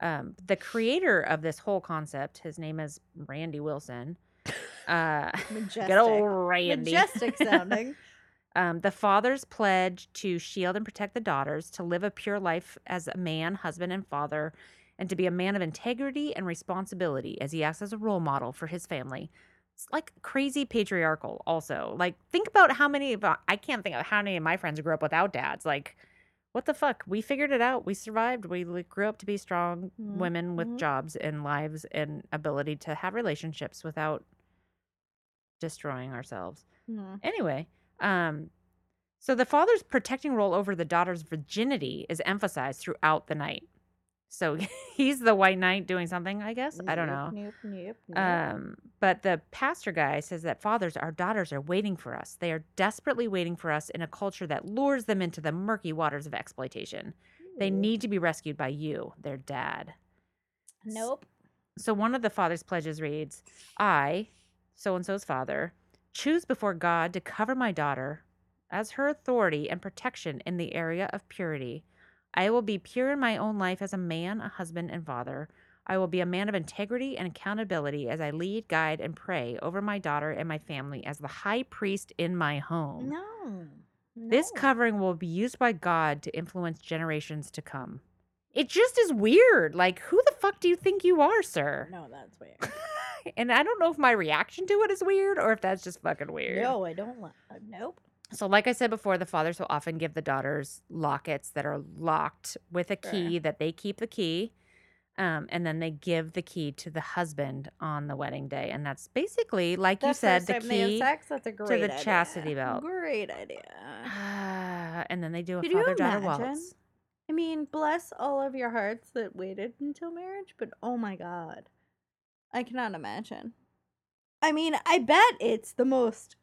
Um, the creator of this whole concept, his name is Randy Wilson. [LAUGHS] Uh, Majestic. [LAUGHS] good old Randy. Majestic sounding. [LAUGHS] Um, the fathers pledge to shield and protect the daughters, to live a pure life as a man, husband, and father, and to be a man of integrity and responsibility as he acts as a role model for his family. It's like crazy patriarchal, also. Like, think about how many of I can't think of how many of my friends grew up without dads. Like, what the fuck? We figured it out. We survived. We like, grew up to be strong Mhm, women with mhm. jobs and lives and ability to have relationships without destroying ourselves. Mhm. Anyway, um, so the father's protecting role over the daughter's virginity is emphasized throughout the night. So [LAUGHS] he's the white knight doing something, I guess. I don't know. Nope, nope, nope, nope. Um, but the pastor guy says that fathers, our daughters are waiting for us. They are desperately waiting for us in a culture that lures them into the murky waters of exploitation. They need to be rescued by you, their dad. Nope. So one of the father's pledges reads, I, so and so's father, choose before God to cover my daughter as her authority and protection in the area of purity. I will be pure in my own life as a man, a husband, and father. I will be a man of integrity and accountability as I lead, guide, and pray over my daughter and my family as the high priest in my home. No. This covering will be used by God to influence generations to come. It just is weird. Like, who the fuck do you think you are, sir? No, that's [LAUGHS] weird. and I don't know if my reaction to it is weird or if that's just fucking weird. No, I don't want. Uh, nope. So, like I said before, the fathers will often give the daughters lockets that are locked with a Sure. key that they keep the key. Um, and then they give the key to the husband on the wedding day. And that's basically, like you said, the time they have key. sex, that's a great the idea. chastity belt. Great idea. and then they do a Could father daughter waltz. I mean, bless all of your hearts that waited until marriage, but oh my god. I cannot imagine. I mean, I bet it's the most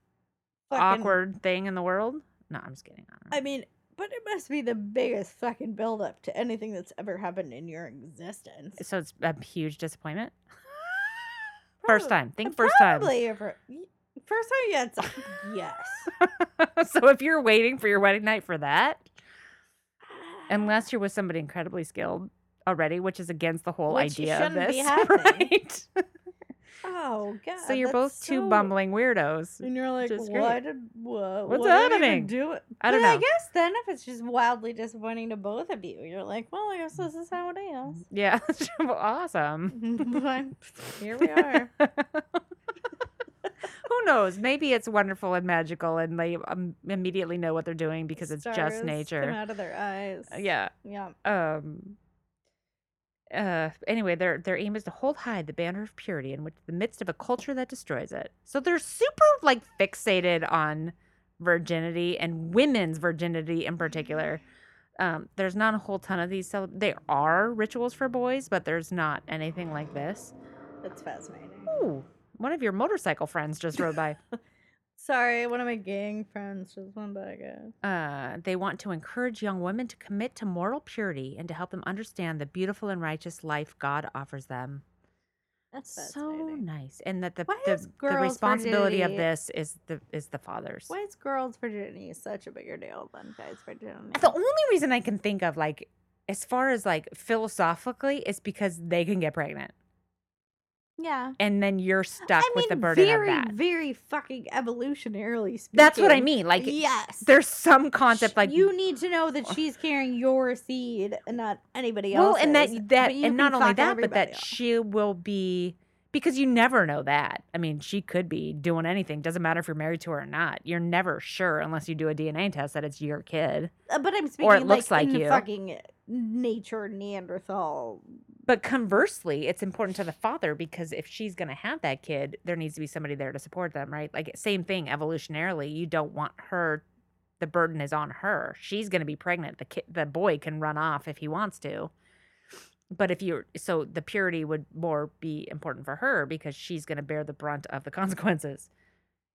fucking, Awkward thing in the world. No, I'm just kidding. I. I mean, but it must be the biggest fucking buildup to anything that's ever happened in your existence. so it's a huge disappointment. [LAUGHS] First time. Think first time. Probably ever. First time sex. yes. [LAUGHS] so if you're waiting for your wedding night for that, unless you're with somebody incredibly skilled already, which is against the whole Which idea of this, [LAUGHS] right? Oh god. so you're that's both two so- bumbling weirdos. And you're like, is why did what? What's what did happening? Do it. I don't But I know. guess then if it's just wildly disappointing to both of you, you're like, well, I guess this is how it is. Yeah, [LAUGHS] awesome. Fine. [LAUGHS] [LAUGHS] Here we are. Who knows? Maybe it's wonderful and magical, and they um, immediately know what they're doing because it's Stars just Come nature. out of their eyes. Yeah. Yeah. um uh anyway their their aim is to hold high the banner of purity in which the midst of a culture that destroys it. So they're super like fixated on virginity and women's virginity in particular. Um there's not a whole ton of these cele- there are rituals for boys but there's not anything like this. That's fascinating. Ooh, one of your motorcycle friends just rode by [LAUGHS] Sorry, one of my gang friends just went by, guys. Uh, they want to encourage young women to commit to moral purity and to help them understand the beautiful and righteous life God offers them. That's so nice, and that the Why the, the responsibility of this is the is the father's. Why is girls' virginity such a bigger deal than guys' virginity? The only reason I can think of, like, as far as like philosophically, is because they can get pregnant, yeah. and then you're stuck I with the burden very, of that. very fucking evolutionarily speaking. That's what I mean. Like, yes. there's some concept like you need to know that she's carrying your seed and not anybody else's. well, else's. and that that and not only that, but that else. she will be because you never know that. I mean, she could be doing anything. Doesn't matter if you're married to her or not. You're never sure unless you do a DNA test that it's your kid. Uh, but I'm speaking or it looks like, like in you. fucking nature Neanderthal. But conversely, it's important to the father because if she's going to have that kid, there needs to be somebody there to support them, right? Like same thing evolutionarily. You don't want her the burden is on her. She's going to be pregnant. The kid, the boy can run off if he wants to. But if you're so the purity would more be important for her because she's going to bear the brunt of the [LAUGHS] consequences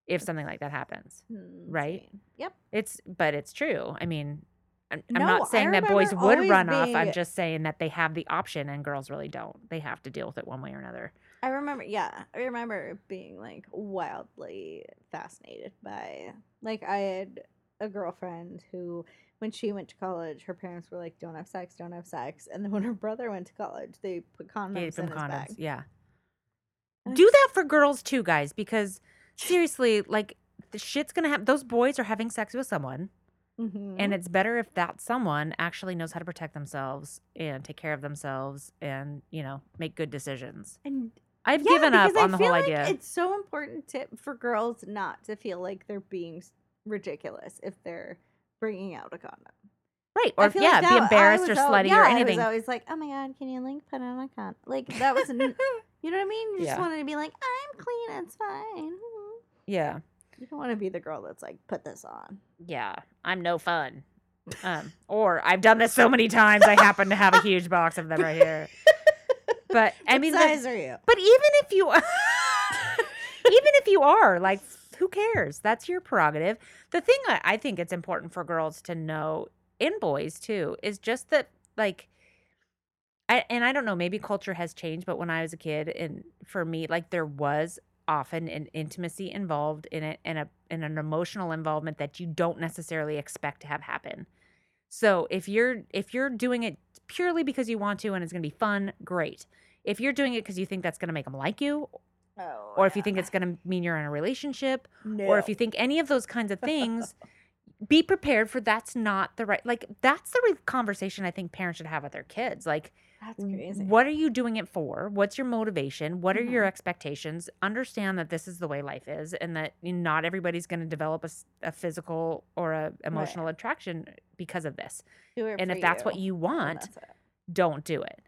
if something like that happens. Hmm, right? Yep. It's but it's true. I mean, I'm, I'm not saying that boys would run off. I'm just saying that they have the option and girls really don't. They have to deal with it one way or another. I remember, yeah, I remember being like wildly fascinated by, like, I had a girlfriend who, when she went to college, her parents were like, "Don't have sex, don't have sex," and then when her brother went to college, they put condoms in his condoms. bag. Yeah. And Do that for girls too, guys, because [LAUGHS] seriously, like the shit's gonna happen. Those boys are having sex with someone, Mhm. and it's better if that someone actually knows how to protect themselves and take care of themselves and you know make good decisions. and I've yeah, given up because I on the feel whole like idea. It's so important to, for girls not to feel like they're being ridiculous if they're bringing out a condom. Right. Or yeah, like be embarrassed or slutty yeah, or I anything. was always like, oh my god, can you like put on a con? Like that was, n- [LAUGHS] you know what I mean? You just Yeah. wanted to be like, I'm clean, it's fine. yeah. You don't want to be the girl that's like, put this on. Yeah. I'm no fun. Um, or I've done this so many times I happen to have a huge box of them right here. [LAUGHS] But I What mean the- are you? But even if you [LAUGHS] even if you are, like who cares? That's your prerogative. The thing I, I think it's important for girls to know and boys too is just that like I and I don't know, maybe culture has changed, but when I was a kid and for me, like there was often an intimacy involved in it and a and an emotional involvement that you don't necessarily expect to have happen. So if you're if you're doing it purely because you want to and it's going to be fun, great. If you're doing it because you think that's going to make them like you, Oh, or if you think it's going to mean you're in a relationship, no. or if you think any of those kinds of things, [LAUGHS] be prepared for that's not the right. Like that's the conversation I think parents should have with their kids. Like, that's crazy. what are you doing it for? What's your motivation? What are your Mhm. expectations? Understand that this is the way life is, and that not everybody's going to develop a physical or a emotional attraction because of this. And if that's what you, you want, don't do it.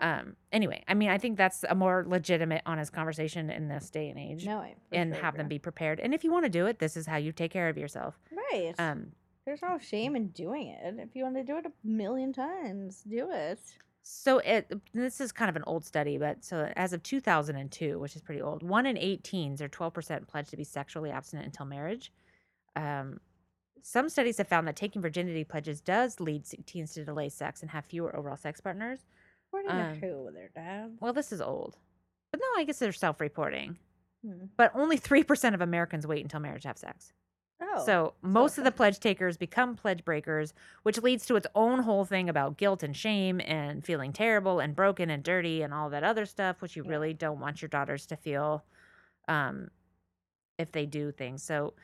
Um, anyway, I mean, I think that's a more legitimate, honest conversation in this day and age, No, I and sure have them be prepared. And if you want to do it, this is how you take care of yourself. right. Um, There's no shame in doing it. If you want to do it a million times, do it. So it this is kind of an old study, but so as of 2002, which is pretty old, one in eight teens or 12% pledged to be sexually abstinent until marriage. Um, some studies have found that taking virginity pledges does lead teens to delay sex and have fewer overall sex partners. According Um, to who? Their dad. Well, this is old, but no, I guess they're self-reporting. Hmm. But only 3% of Americans wait until marriage to have sex. Oh, so most of the pledge takers become pledge breakers, which leads to its own whole thing about guilt and shame and feeling terrible and broken and dirty and all that other stuff, which you Yeah. really don't want your daughters to feel um, if they do things. So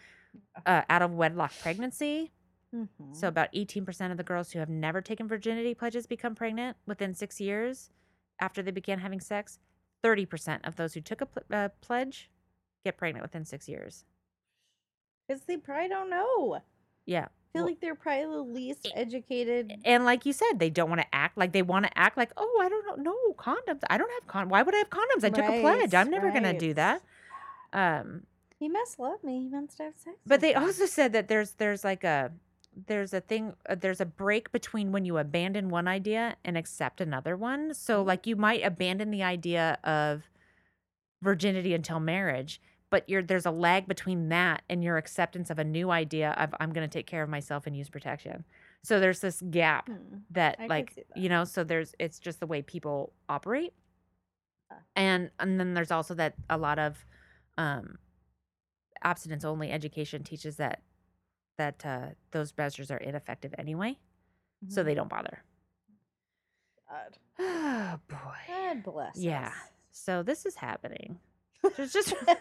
uh, out of wedlock pregnancy, Mhm. so about 18% of the girls who have never taken virginity pledges become pregnant within six years after they began having sex. 30% of those who took a pl- uh, pledge get pregnant within six years. Because they probably don't know. Yeah. I feel Well- like they're probably the least educated. And like you said, they don't want to act like they want to act like, oh, I don't know, no condoms. I don't have con. Why would I have condoms? I took a pledge. I'm never gonna do that. Um, He must love me. He wants to have sex. but they me. also said that there's there's like a there's a thing uh, there's a break between when you abandon one idea and accept another one. So like you might abandon the idea of virginity until marriage, but you're there's a lag between that and your acceptance of a new idea of I'm going to take care of myself and use protection. So there's this gap Hmm. that I like see you know so there's it's just the way people operate Uh. and and then there's also that a lot of um abstinence only education teaches that that uh those measures are ineffective anyway so Mhm. they don't bother God. oh [SIGHS] boy God bless. Yeah. us. so this is happening There's just [LAUGHS] [LAUGHS]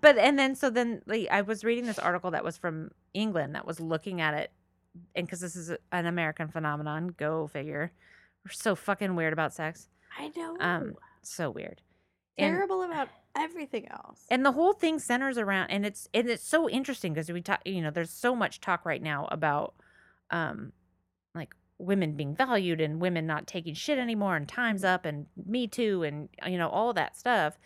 but and then so then like, I was reading this article that was from England that was looking at it, and because this is an American phenomenon, go figure. We're so fucking weird about sex, I know. um, so weird. And, Terrible about everything else. and the whole thing centers around, and it's and it's so interesting because we talk, you know, there's so much talk right now about, um, like women being valued and women not taking shit anymore, and times up, and Me Too, and you know all that stuff.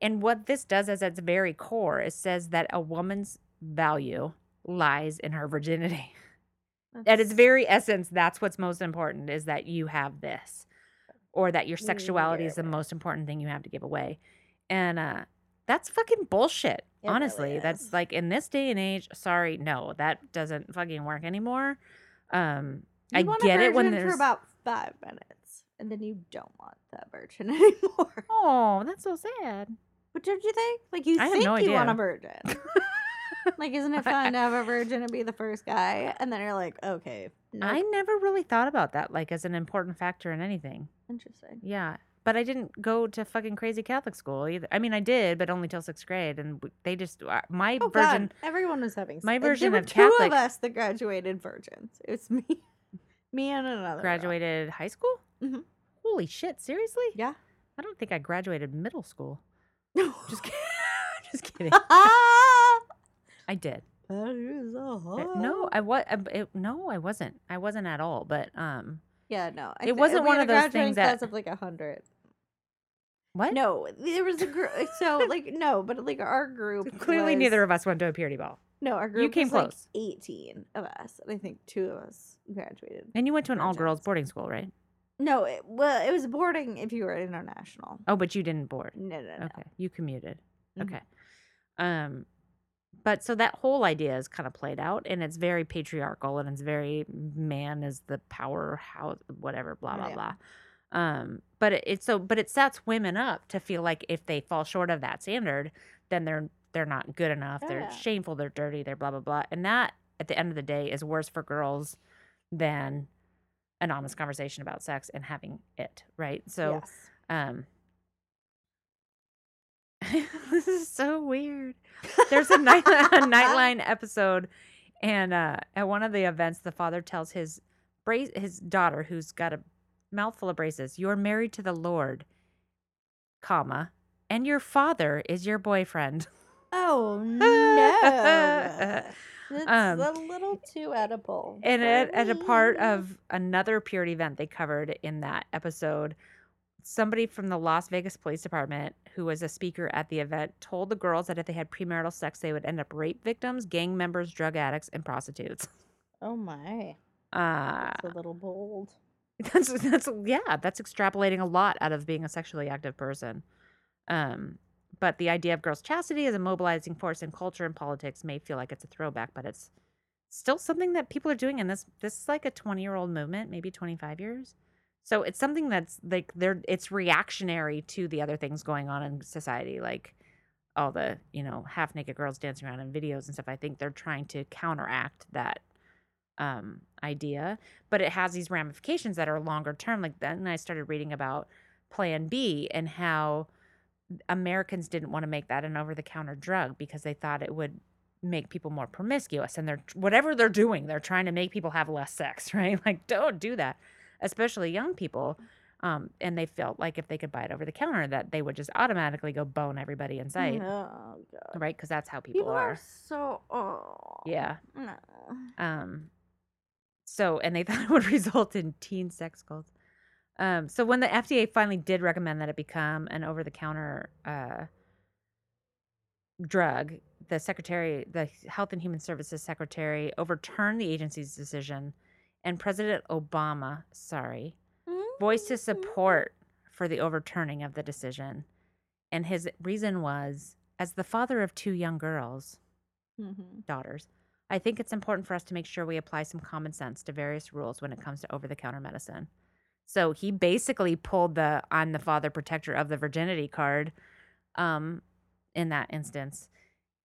And what this does is at its very core, it says that a woman's value lies in her virginity. At its very essence, that's what's most important is that you have this, or that your sexuality is the most important thing you have to give away. And uh, that's fucking bullshit. It really honestly, that's like in this day and age. Sorry, no, that doesn't fucking work anymore. Um, You I get it when there's for about five minutes, and then you don't want that virgin [LAUGHS] anymore. oh, that's so sad. But don't you think? Like you I think no you want a virgin. [LAUGHS] like, isn't it fun to have a virgin and be the first guy? And then you're like, okay, nope. I never really thought about that like as an important factor in anything. interesting. Yeah. But I didn't go to fucking crazy Catholic school either. I mean, I did, but only till sixth grade. And they just, uh, my Oh version, God, everyone was having. my s- there version were of two Catholic- of us that graduated virgins. It was [LAUGHS] me, me and another. girl. graduated high school? Mhm. Holy shit. Seriously? Yeah. I don't think I graduated middle school. [LAUGHS] [LAUGHS] [LAUGHS] Just kidding. just kidding. I did. Patty is a Uh, No, I was. No, I wasn't. I wasn't at all. But um, Yeah, no. I It thi- wasn't one of those things that- of like a hundred. what? No, there was a group. So like no, but like our group. Clearly, was- neither of us went to a purity ball, No, our group You came was like close. eighteen of us, and I think two of us graduated. and you went to an all-girls boarding school, right? No, it, well, it was boarding if you were international. Oh, but you didn't board. No, no, no. Okay, you commuted. Mhm. Okay. Um, but so that whole idea is kind of played out, and it's very patriarchal, and it's very man is the power, how whatever, blah blah Yeah. blah. Um, but it, it's so, but it sets women up to feel like if they fall short of that standard, then they're they're not good enough. Oh, they're shameful. They're dirty. They're blah blah blah. And that, at the end of the day, is worse for girls than an honest conversation about sex and having it right. So, yes. um, [LAUGHS] this is so weird. There's a, night, [LAUGHS] a [LAUGHS] Nightline episode, and uh, at one of the events, the father tells his brace his daughter, who's got a mouthful of braces, "You're married to the Lord, comma, and your father is your boyfriend." Oh no. It's Um, a little too Oedipal. And for at, a part of another purity event they covered in that episode, somebody from the Las Vegas Police Department, who was a speaker at the event, told the girls that if they had premarital sex, they would end up rape victims, gang members, drug addicts, and prostitutes. Oh my. Uh, It's a little bold. [LAUGHS] that's that's yeah, that's extrapolating a lot out of being a sexually active person. Um, but the idea of girls' chastity as a mobilizing force in culture and politics may feel like it's a throwback, but it's still something that people are doing. And this this is like a twenty year old movement, maybe twenty five years. So it's something that's like they're it's reactionary to the other things going on in society, like all the you know half naked girls dancing around in videos and stuff. I think they're trying to counteract that um idea but it has these ramifications that are longer term like then i started reading about plan b and how americans didn't want to make that an over-the-counter drug because they thought it would make people more promiscuous and they're whatever they're doing they're trying to make people have less sex [LAUGHS] right like don't do that especially young people um, and they felt like if they could buy it over the counter that they would just automatically go bone everybody in sight Oh god. right because that's how people, People are are so oh yeah no. um, so, and they [LAUGHS] thought it would result in teen sex cults. Um, so when the FDA finally did recommend that it become an over-the-counter uh, drug, the secretary, the Health and Human Services secretary, overturned the agency's decision, and President Obama, sorry, voiced his support for the overturning of the decision. And his reason was, as the father of two young girls, Mm-hmm. daughters, I think it's important for us to make sure we apply some common sense to various rules when it comes to over the counter medicine. So he basically pulled the I'm the father protector of the virginity card um, in that instance.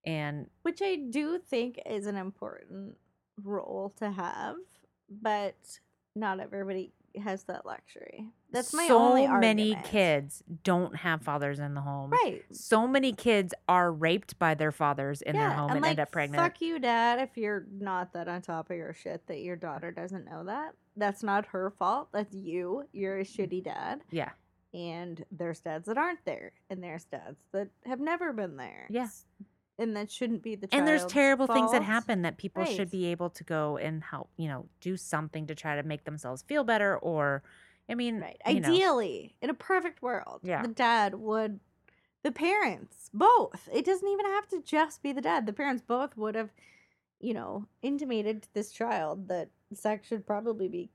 And Which I do think is an important role to have, but not everybody has that luxury. That's my so only many kids don't have fathers in the home. Right. So many kids are raped by their fathers in their home and, like, end up pregnant. Fuck you, dad, if you're not that on top of your shit that your daughter doesn't know that. That's not her fault. That's you. You're a shitty dad. Yeah. And there's dads that aren't there, and there's dads that have never been there. Yeah. And that shouldn't be the and there's terrible things that happen that people Right. should be able to go and help you know do something to try to make themselves feel better or i mean Right. you know, Ideally, in a perfect world, Yeah. the dad would, the parents, both. It doesn't even have to just be the dad. The parents both would have, you know, intimated to this child that sex should probably be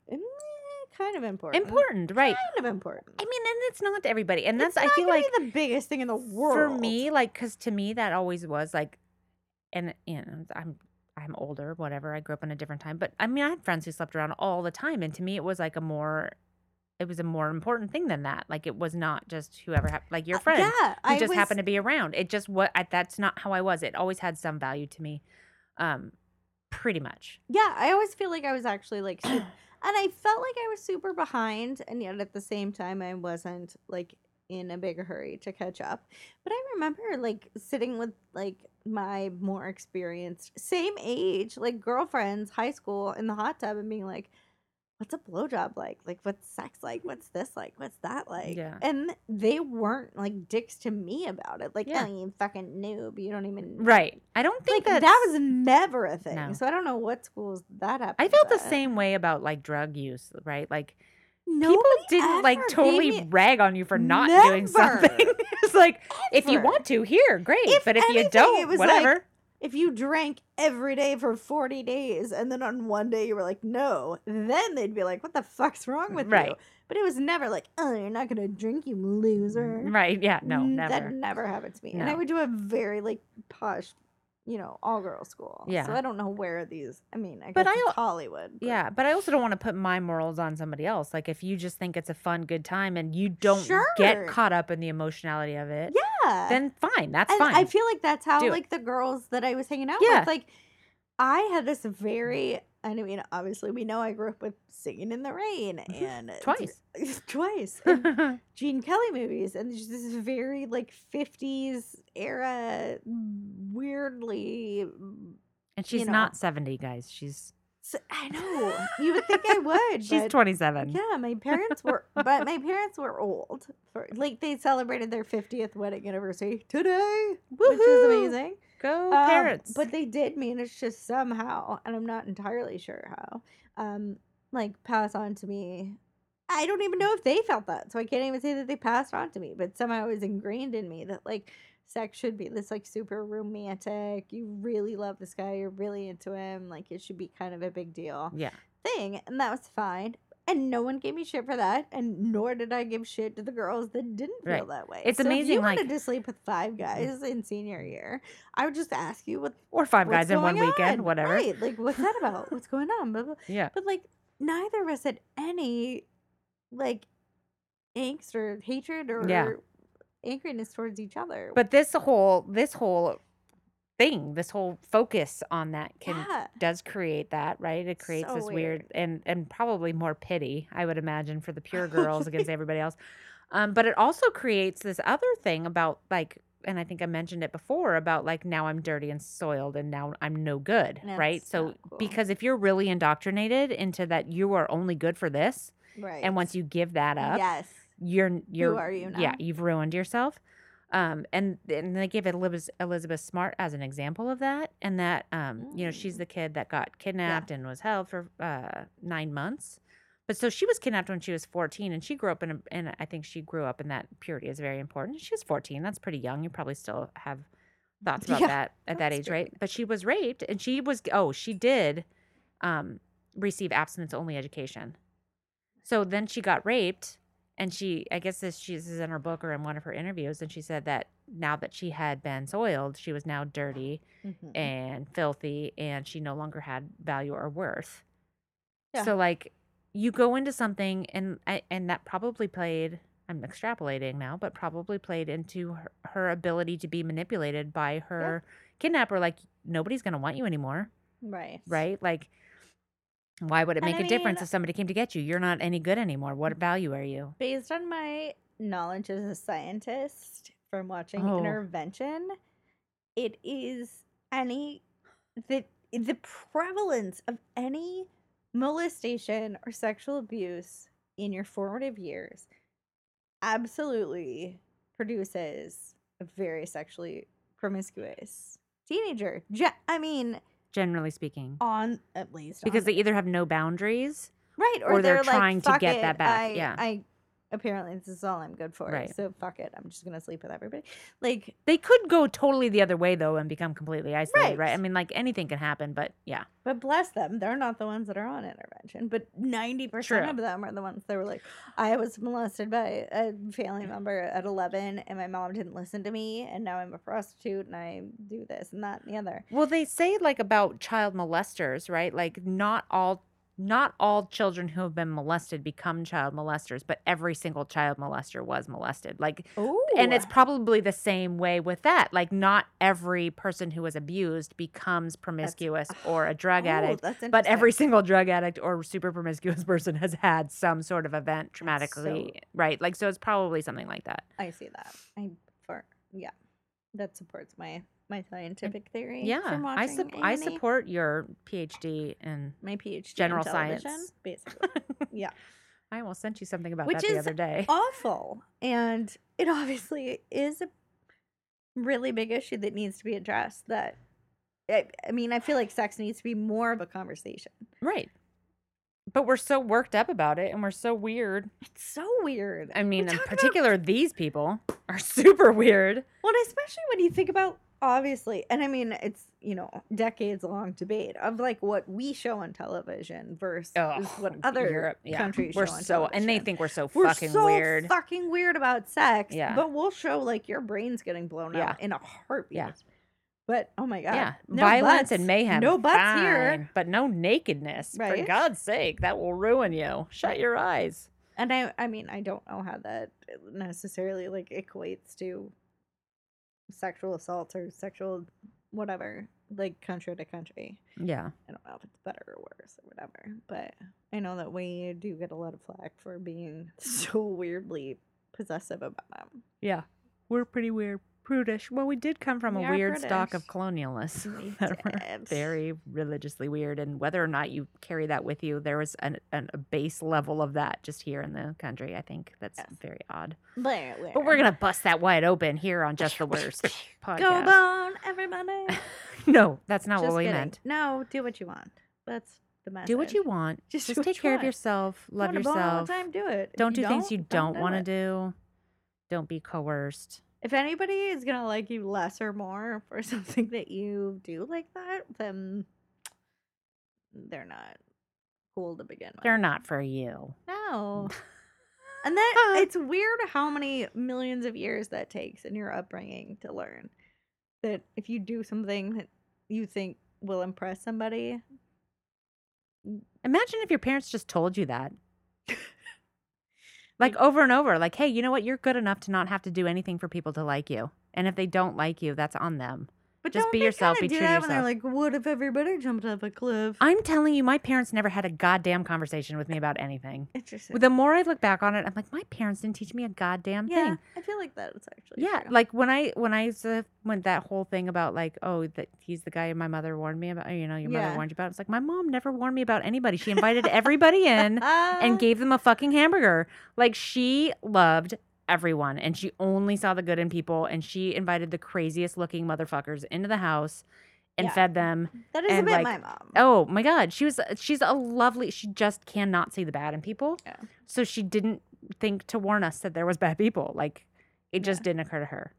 kind of important. important right Kind of important. i mean and it's not to everybody and that's i feel like the biggest thing in the world for me like because to me that always was like and you know i'm i'm older whatever i grew up in a different time but i mean i had friends who slept around all the time and to me it was like a more it was a more important thing than that like it was not just whoever hap- like your Uh, friend yeah, who I just was, happened to be around. It just what I, that's not how I was. It always had some value to me, um, pretty much. Yeah, I always feel like I was actually like, [CLEARS THROAT] and I felt like I was super behind, and yet at the same time, I wasn't like in a big hurry to catch up. But I remember like sitting with like my more experienced, same age, like girlfriends, high school, in the hot tub, and being like, what's a blowjob like? Like, what's sex like? What's this like? What's that like? Yeah. And they weren't like dicks to me about it. Like, oh, Yeah. oh, you fucking noob. You don't even. Right. I don't think Like, that was never a thing. No. So I don't know what schools that happened. I felt the same way about like drug use, right? Like Nobody people didn't like totally me- rag on you for not doing something. [LAUGHS] it's like if you want to, here, great. If but if you don't, was like, whatever. If you drank every day for 40 days and then on one day you were like no then they'd be like what the fuck's wrong with you Right. but it was never like oh you're not gonna drink you loser right. Yeah. No, never. that never happened to me and i would do a very like posh you know all girls school Yeah. so i don't know where these i mean i guess But I it's hollywood but- Yeah, but I also don't want to put my morals on somebody else. Like if you just think it's a fun, good time and you don't Sure. get caught up in the emotionality of it, yeah then fine. That's and fine. I feel like that's how Do it. like the girls that I was hanging out Yeah. with, like I had this very I mean, obviously we know I grew up with Singing in the Rain [LAUGHS] and [LAUGHS] Twice. [LAUGHS] twice, and Gene Kelly movies, and just this very like fifties era, weirdly. and she's know. not 70, guys. She's s- I know you would think I would. she's but 27. Yeah, my parents were, but my parents were old. For like they celebrated their fiftieth wedding anniversary today, which is amazing. Go Um, parents. but they did manage to somehow, and I'm not entirely sure how, um, like pass on to me. I don't even know if they felt that, so I can't even say that they passed on to me. But somehow it was ingrained in me that like sex should be this like super romantic. You really love this guy, you're really into him. Like it should be kind of a big deal yeah. thing, and that was fine. And no one gave me shit for that, and nor did I give shit to the girls that didn't feel Right. that way. It's So if amazing, you like- wanted to sleep with five mm-hmm. guys in senior year, I would just ask you what Or five guys in one going weekend, whatever. Right? Like, what's that about? [LAUGHS] what's going on? Blah, blah. Yeah. But like, neither of us had any like angst or hatred or Yeah. Angriness towards each other. But this whole this whole thing, this whole focus on that can yeah, does create that, right? It creates So this weird weird. and and probably more pity, I would imagine, for the [LAUGHS] pure girls against everybody else. Um, but it also creates this other thing about like and I think I mentioned it before about like now I'm dirty and soiled and now I'm no good, right? So cool. because if you're really indoctrinated into that you are only good for this, right. and once you give that up, yes, you're you're are you yeah you've ruined yourself. Um and and they give elizabeth elizabeth smart as an example of that and that um you know she's Mm. the kid that got kidnapped and was held for uh nine months. But so she was kidnapped when she was 14 and she grew up in a and i think she grew up in that purity is very important. She was 14 that's pretty young. You probably still have thoughts [LAUGHS] about Yeah, that at that age right? But she was raped and she was oh she did um receive abstinence only education. So then she got raped and she i guess this she this is in her book or in one of her interviews and she said that now that she had been soiled she was now dirty Mhm. and filthy and she no longer had value or worth Yeah. so like you go into something and and that probably played i'm extrapolating now but probably played into her, her ability to be manipulated by her kidnapper like nobody's going to want you anymore right, right like why would it make I a difference if somebody came to get you you're not any good anymore what Mm. value are you Based on my knowledge as a scientist from watching Oh. Intervention, it is any the the prevalence of any molestation or sexual abuse in your formative years absolutely produces a very sexually promiscuous teenager. Ge- I mean, generally speaking on at least because on they either have no boundaries Right, or, or they're they're, like, trying to get it, that back, I, yeah. I apparently this is all I'm good for. Right. So fuck it. I'm just gonna sleep with everybody. Like they could go totally the other way though and become completely isolated right, i mean like anything can happen but yeah but bless them, they're not the ones that are on intervention. But ninety percent of them are the ones that were like, I was molested by a family mm. member at eleven and my mom didn't listen to me and now I'm a prostitute and I do this and that and the other. well they say like about child molesters right like not all not all children who have been molested become child molesters but every single child molester was molested like Oh and it's probably the same way with that like not every person who was abused becomes promiscuous [SIGHS] or a drug addict Oh, That's but every single drug addict or super promiscuous [LAUGHS] person has had some sort of event so- traumatically right like so it's probably something like that I see that. I for yeah. That supports my my scientific theory. Yeah, I sup- I support your PhD in. my PhD general science. basically. [LAUGHS] yeah, I almost sent you something about Which that the other day. awful, and it obviously is a really big issue that needs to be addressed. That I, I mean, I feel like sex needs to be more of a conversation. Right. But we're so worked up about it and we're so weird. It's so weird. I mean, in talk about- particular, these people are super weird. Well, especially when you think about obviously, and I mean, it's you know decades long debate of like what we show on television versus what other Europe, yeah. countries We're so, and they think we're so We're fucking so weird. fucking weird about sex. Yeah. but we'll show like your brain's getting blown Yeah. out in a heartbeat. Yeah. But oh my god, yeah, no violence butts. and mayhem. No butts here. but no nakedness. For God's sake, that will ruin you. Shut your eyes. And I, I mean, I don't know how that necessarily like equates to sexual assault or sexual whatever, like country to country. Yeah, I don't know if it's better or worse or whatever, but I know that we do get a lot of flack for being [LAUGHS] so weirdly possessive about them. yeah, we're pretty weird, prudish. Well, we did come from We a weird stock of colonialists. We [LAUGHS] that were very religiously weird, and whether or not you carry that with you, there was an, an, a base level of that just here in the country. I think that's Yes. very odd. But, But we're gonna bust that wide open here on just the [LAUGHS] worst [LAUGHS] podcast. go bone, everybody. no, that's not Just what we kidding. meant. No, do what you want. That's the message. Do what you want. Just Just, take you care of yourself. Love the yourself. time, do it. Don't do things you don't do want to do. Don't be coerced. If anybody is gonna like you less or more for [LAUGHS] something that you do like that, then they're not cool to begin with. They're not for you. No. [LAUGHS] And that it's weird how many millions of years that takes in your upbringing to learn that if you do something that you think will impress somebody, Imagine if your parents just told you that. [LAUGHS] like over and over, like, hey, you know what? You're good enough to not have to do anything for people to like you. And if they don't like you, that's on them. But Just be yourself, be do true to when they're yourself. like, what if everybody jumped off a cliff? I'm telling you, my parents never had a goddamn conversation with me about anything. [LAUGHS] Interesting. The more I look back on it, I'm like, my parents didn't teach me a goddamn yeah, thing. I feel like that is actually Yeah, true. like when I when I to when that whole thing about like oh that he's the guy my mother warned me about you know your Yeah. mother warned you about it's like my mom never warned me about anybody she invited everybody in and [LAUGHS] gave them a fucking hamburger like she loved everyone and she only saw the good in people and she invited the craziest looking motherfuckers into the house and Yeah. fed them that is a bit like, my mom. oh my god she was she's a lovely she just cannot see the bad in people Yeah. so she didn't think to warn us that there was bad people like it just Yeah. didn't occur to her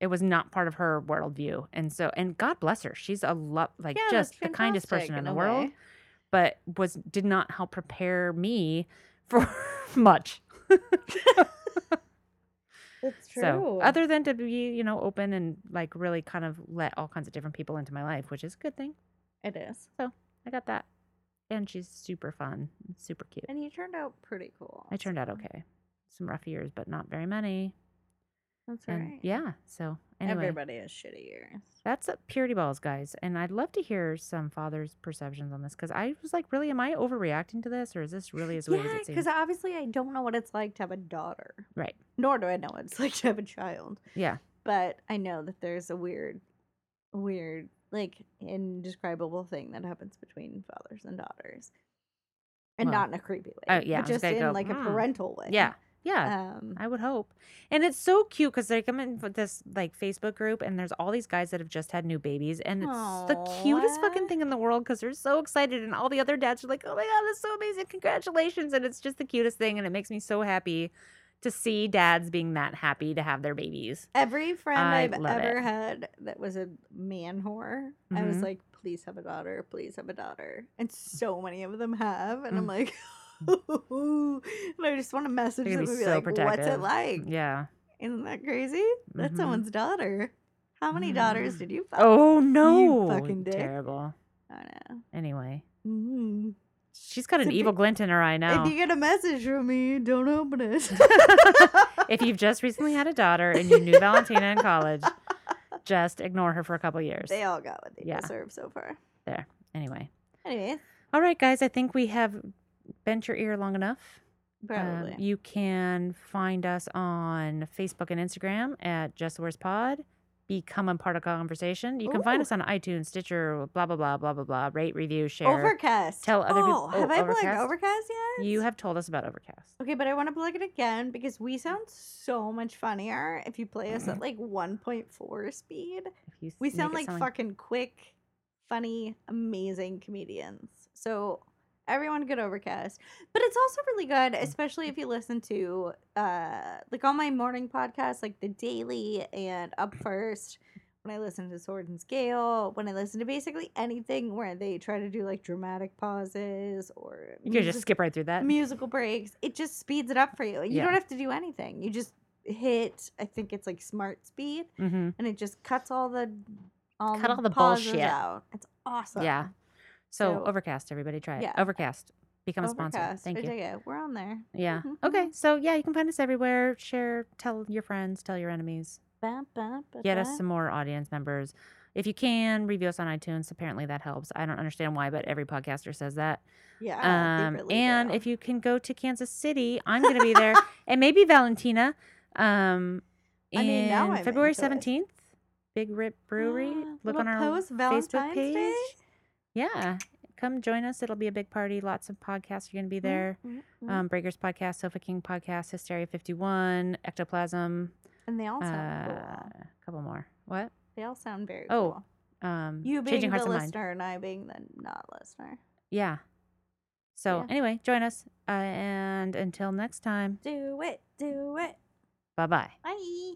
it was not part of her worldview and so and god bless her she's a love like Yeah, just the kindest person in in the world way. but was did not help prepare me for [LAUGHS] much [LAUGHS] That's true. so other than to be you know open and like really kind of let all kinds of different people into my life which is a good thing it is, So i got that and she's super fun super cute and you turned out pretty cool. I turned out okay. Some rough years, but not very many. That's And right. yeah, so anyway, Everybody has shitty years. that's uh, purity balls, guys. And I'd love to hear some fathers' perceptions on this because I was like, really, am I overreacting to this, or is this really as weird Yeah, as it seems? because obviously I don't know what it's like to have a daughter. Right. Nor do I know what it's [LAUGHS] like to have a child. Yeah, But I know that there's a weird, weird, like indescribable thing that happens between fathers and daughters. And Well, not in a creepy way. uh, yeah, But just in go, like a "Hmm." parental way. yeah, yeah. Um, I would hope. And it's so cute because like I'm in with this like Facebook group and there's all these guys that have just had new babies and it's the cutest fucking thing in the world because they're so excited and all the other dads are like, oh my god, that's so amazing, congratulations! And it's just the cutest thing and it makes me so happy to see dads being that happy to have their babies. Every friend I I've ever it. had that was a man whore, I was Mhm. like, please have a daughter, please have a daughter. And so many of them have. And I'm Mm. like, [LAUGHS] [LAUGHS] and I just want to message them and be so like, what's it like? Yeah. Isn't that crazy? That's Mhm. someone's daughter. How many daughters Mm. did you fuck? Oh no! fucking dick. Terrible. I know. Anyway, Mm. she's got an if evil you- glint in her eye now. If you get a message from me, don't open it. [LAUGHS] if you've just recently had a daughter and you knew Valentina in college, [LAUGHS] just ignore her for a couple years. they all got what they Yeah. deserve so far. There. Anyway. Anyway. All right, guys. I think we have bent your ear long enough. Um, you can find us on Facebook and Instagram at Just the Pod. become a part of conversation, you can find us on iTunes, Stitcher, blah blah blah blah blah blah. Rate, review, share. Overcast. Tell other oh, oh, have I plugged Overcast? Overcast yet? You have told us about Overcast. Okay, but I want to plug it again because we sound so much funnier if you play us at like 1.4 speed. If you s- We sound it like fucking quick, funny, amazing comedians. So everyone get Overcast. But it's also really good, especially if you listen to uh like all my morning podcasts, like the Daily and Up First. When I listen to Sword and Scale, when I listen to basically anything where they try to do like dramatic pauses or You can just skip right through that. musical breaks, it just speeds it up for you. You Yeah. don't have to do anything. You just hit, I think it's like smart speed, hmm and it just cuts all the all Cut all the bullshit. out. It's awesome. Yeah. So, So- Overcast, everybody try it. Yeah. Overcast. Become a sponsor. Thank I you. dig it. We're on there. Yeah. Mhm, Okay. So yeah, you can find us everywhere. Share, tell your friends, tell your enemies. Ba, ba, ba, Get us some more audience members. If you can, review us on iTunes. Apparently that helps. I don't understand why, but every podcaster says that. Yeah. Um, really and do. if you can go to Kansas City, I'm going to be there, [LAUGHS] and maybe Valentina. Um, I mean, now in I'm February into it. seventeenth, Big Rip Brewery. Look on our post Facebook Valentine's page. Day? Yeah, come join us. It'll be a big party. Lots of podcasts are going to be there. Mm, mm, mm. Um, Breakers podcast, Sofa King podcast, Hysteria 51, Ectoplasm, and they all uh, sound cool. a couple more. What? They all sound very oh, cool. Um, You being Changing the Hearts and listener and I being the not listener. Yeah. So Yeah. anyway, join us. Uh, and until next time, Do it. Do it. bye bye. Bye.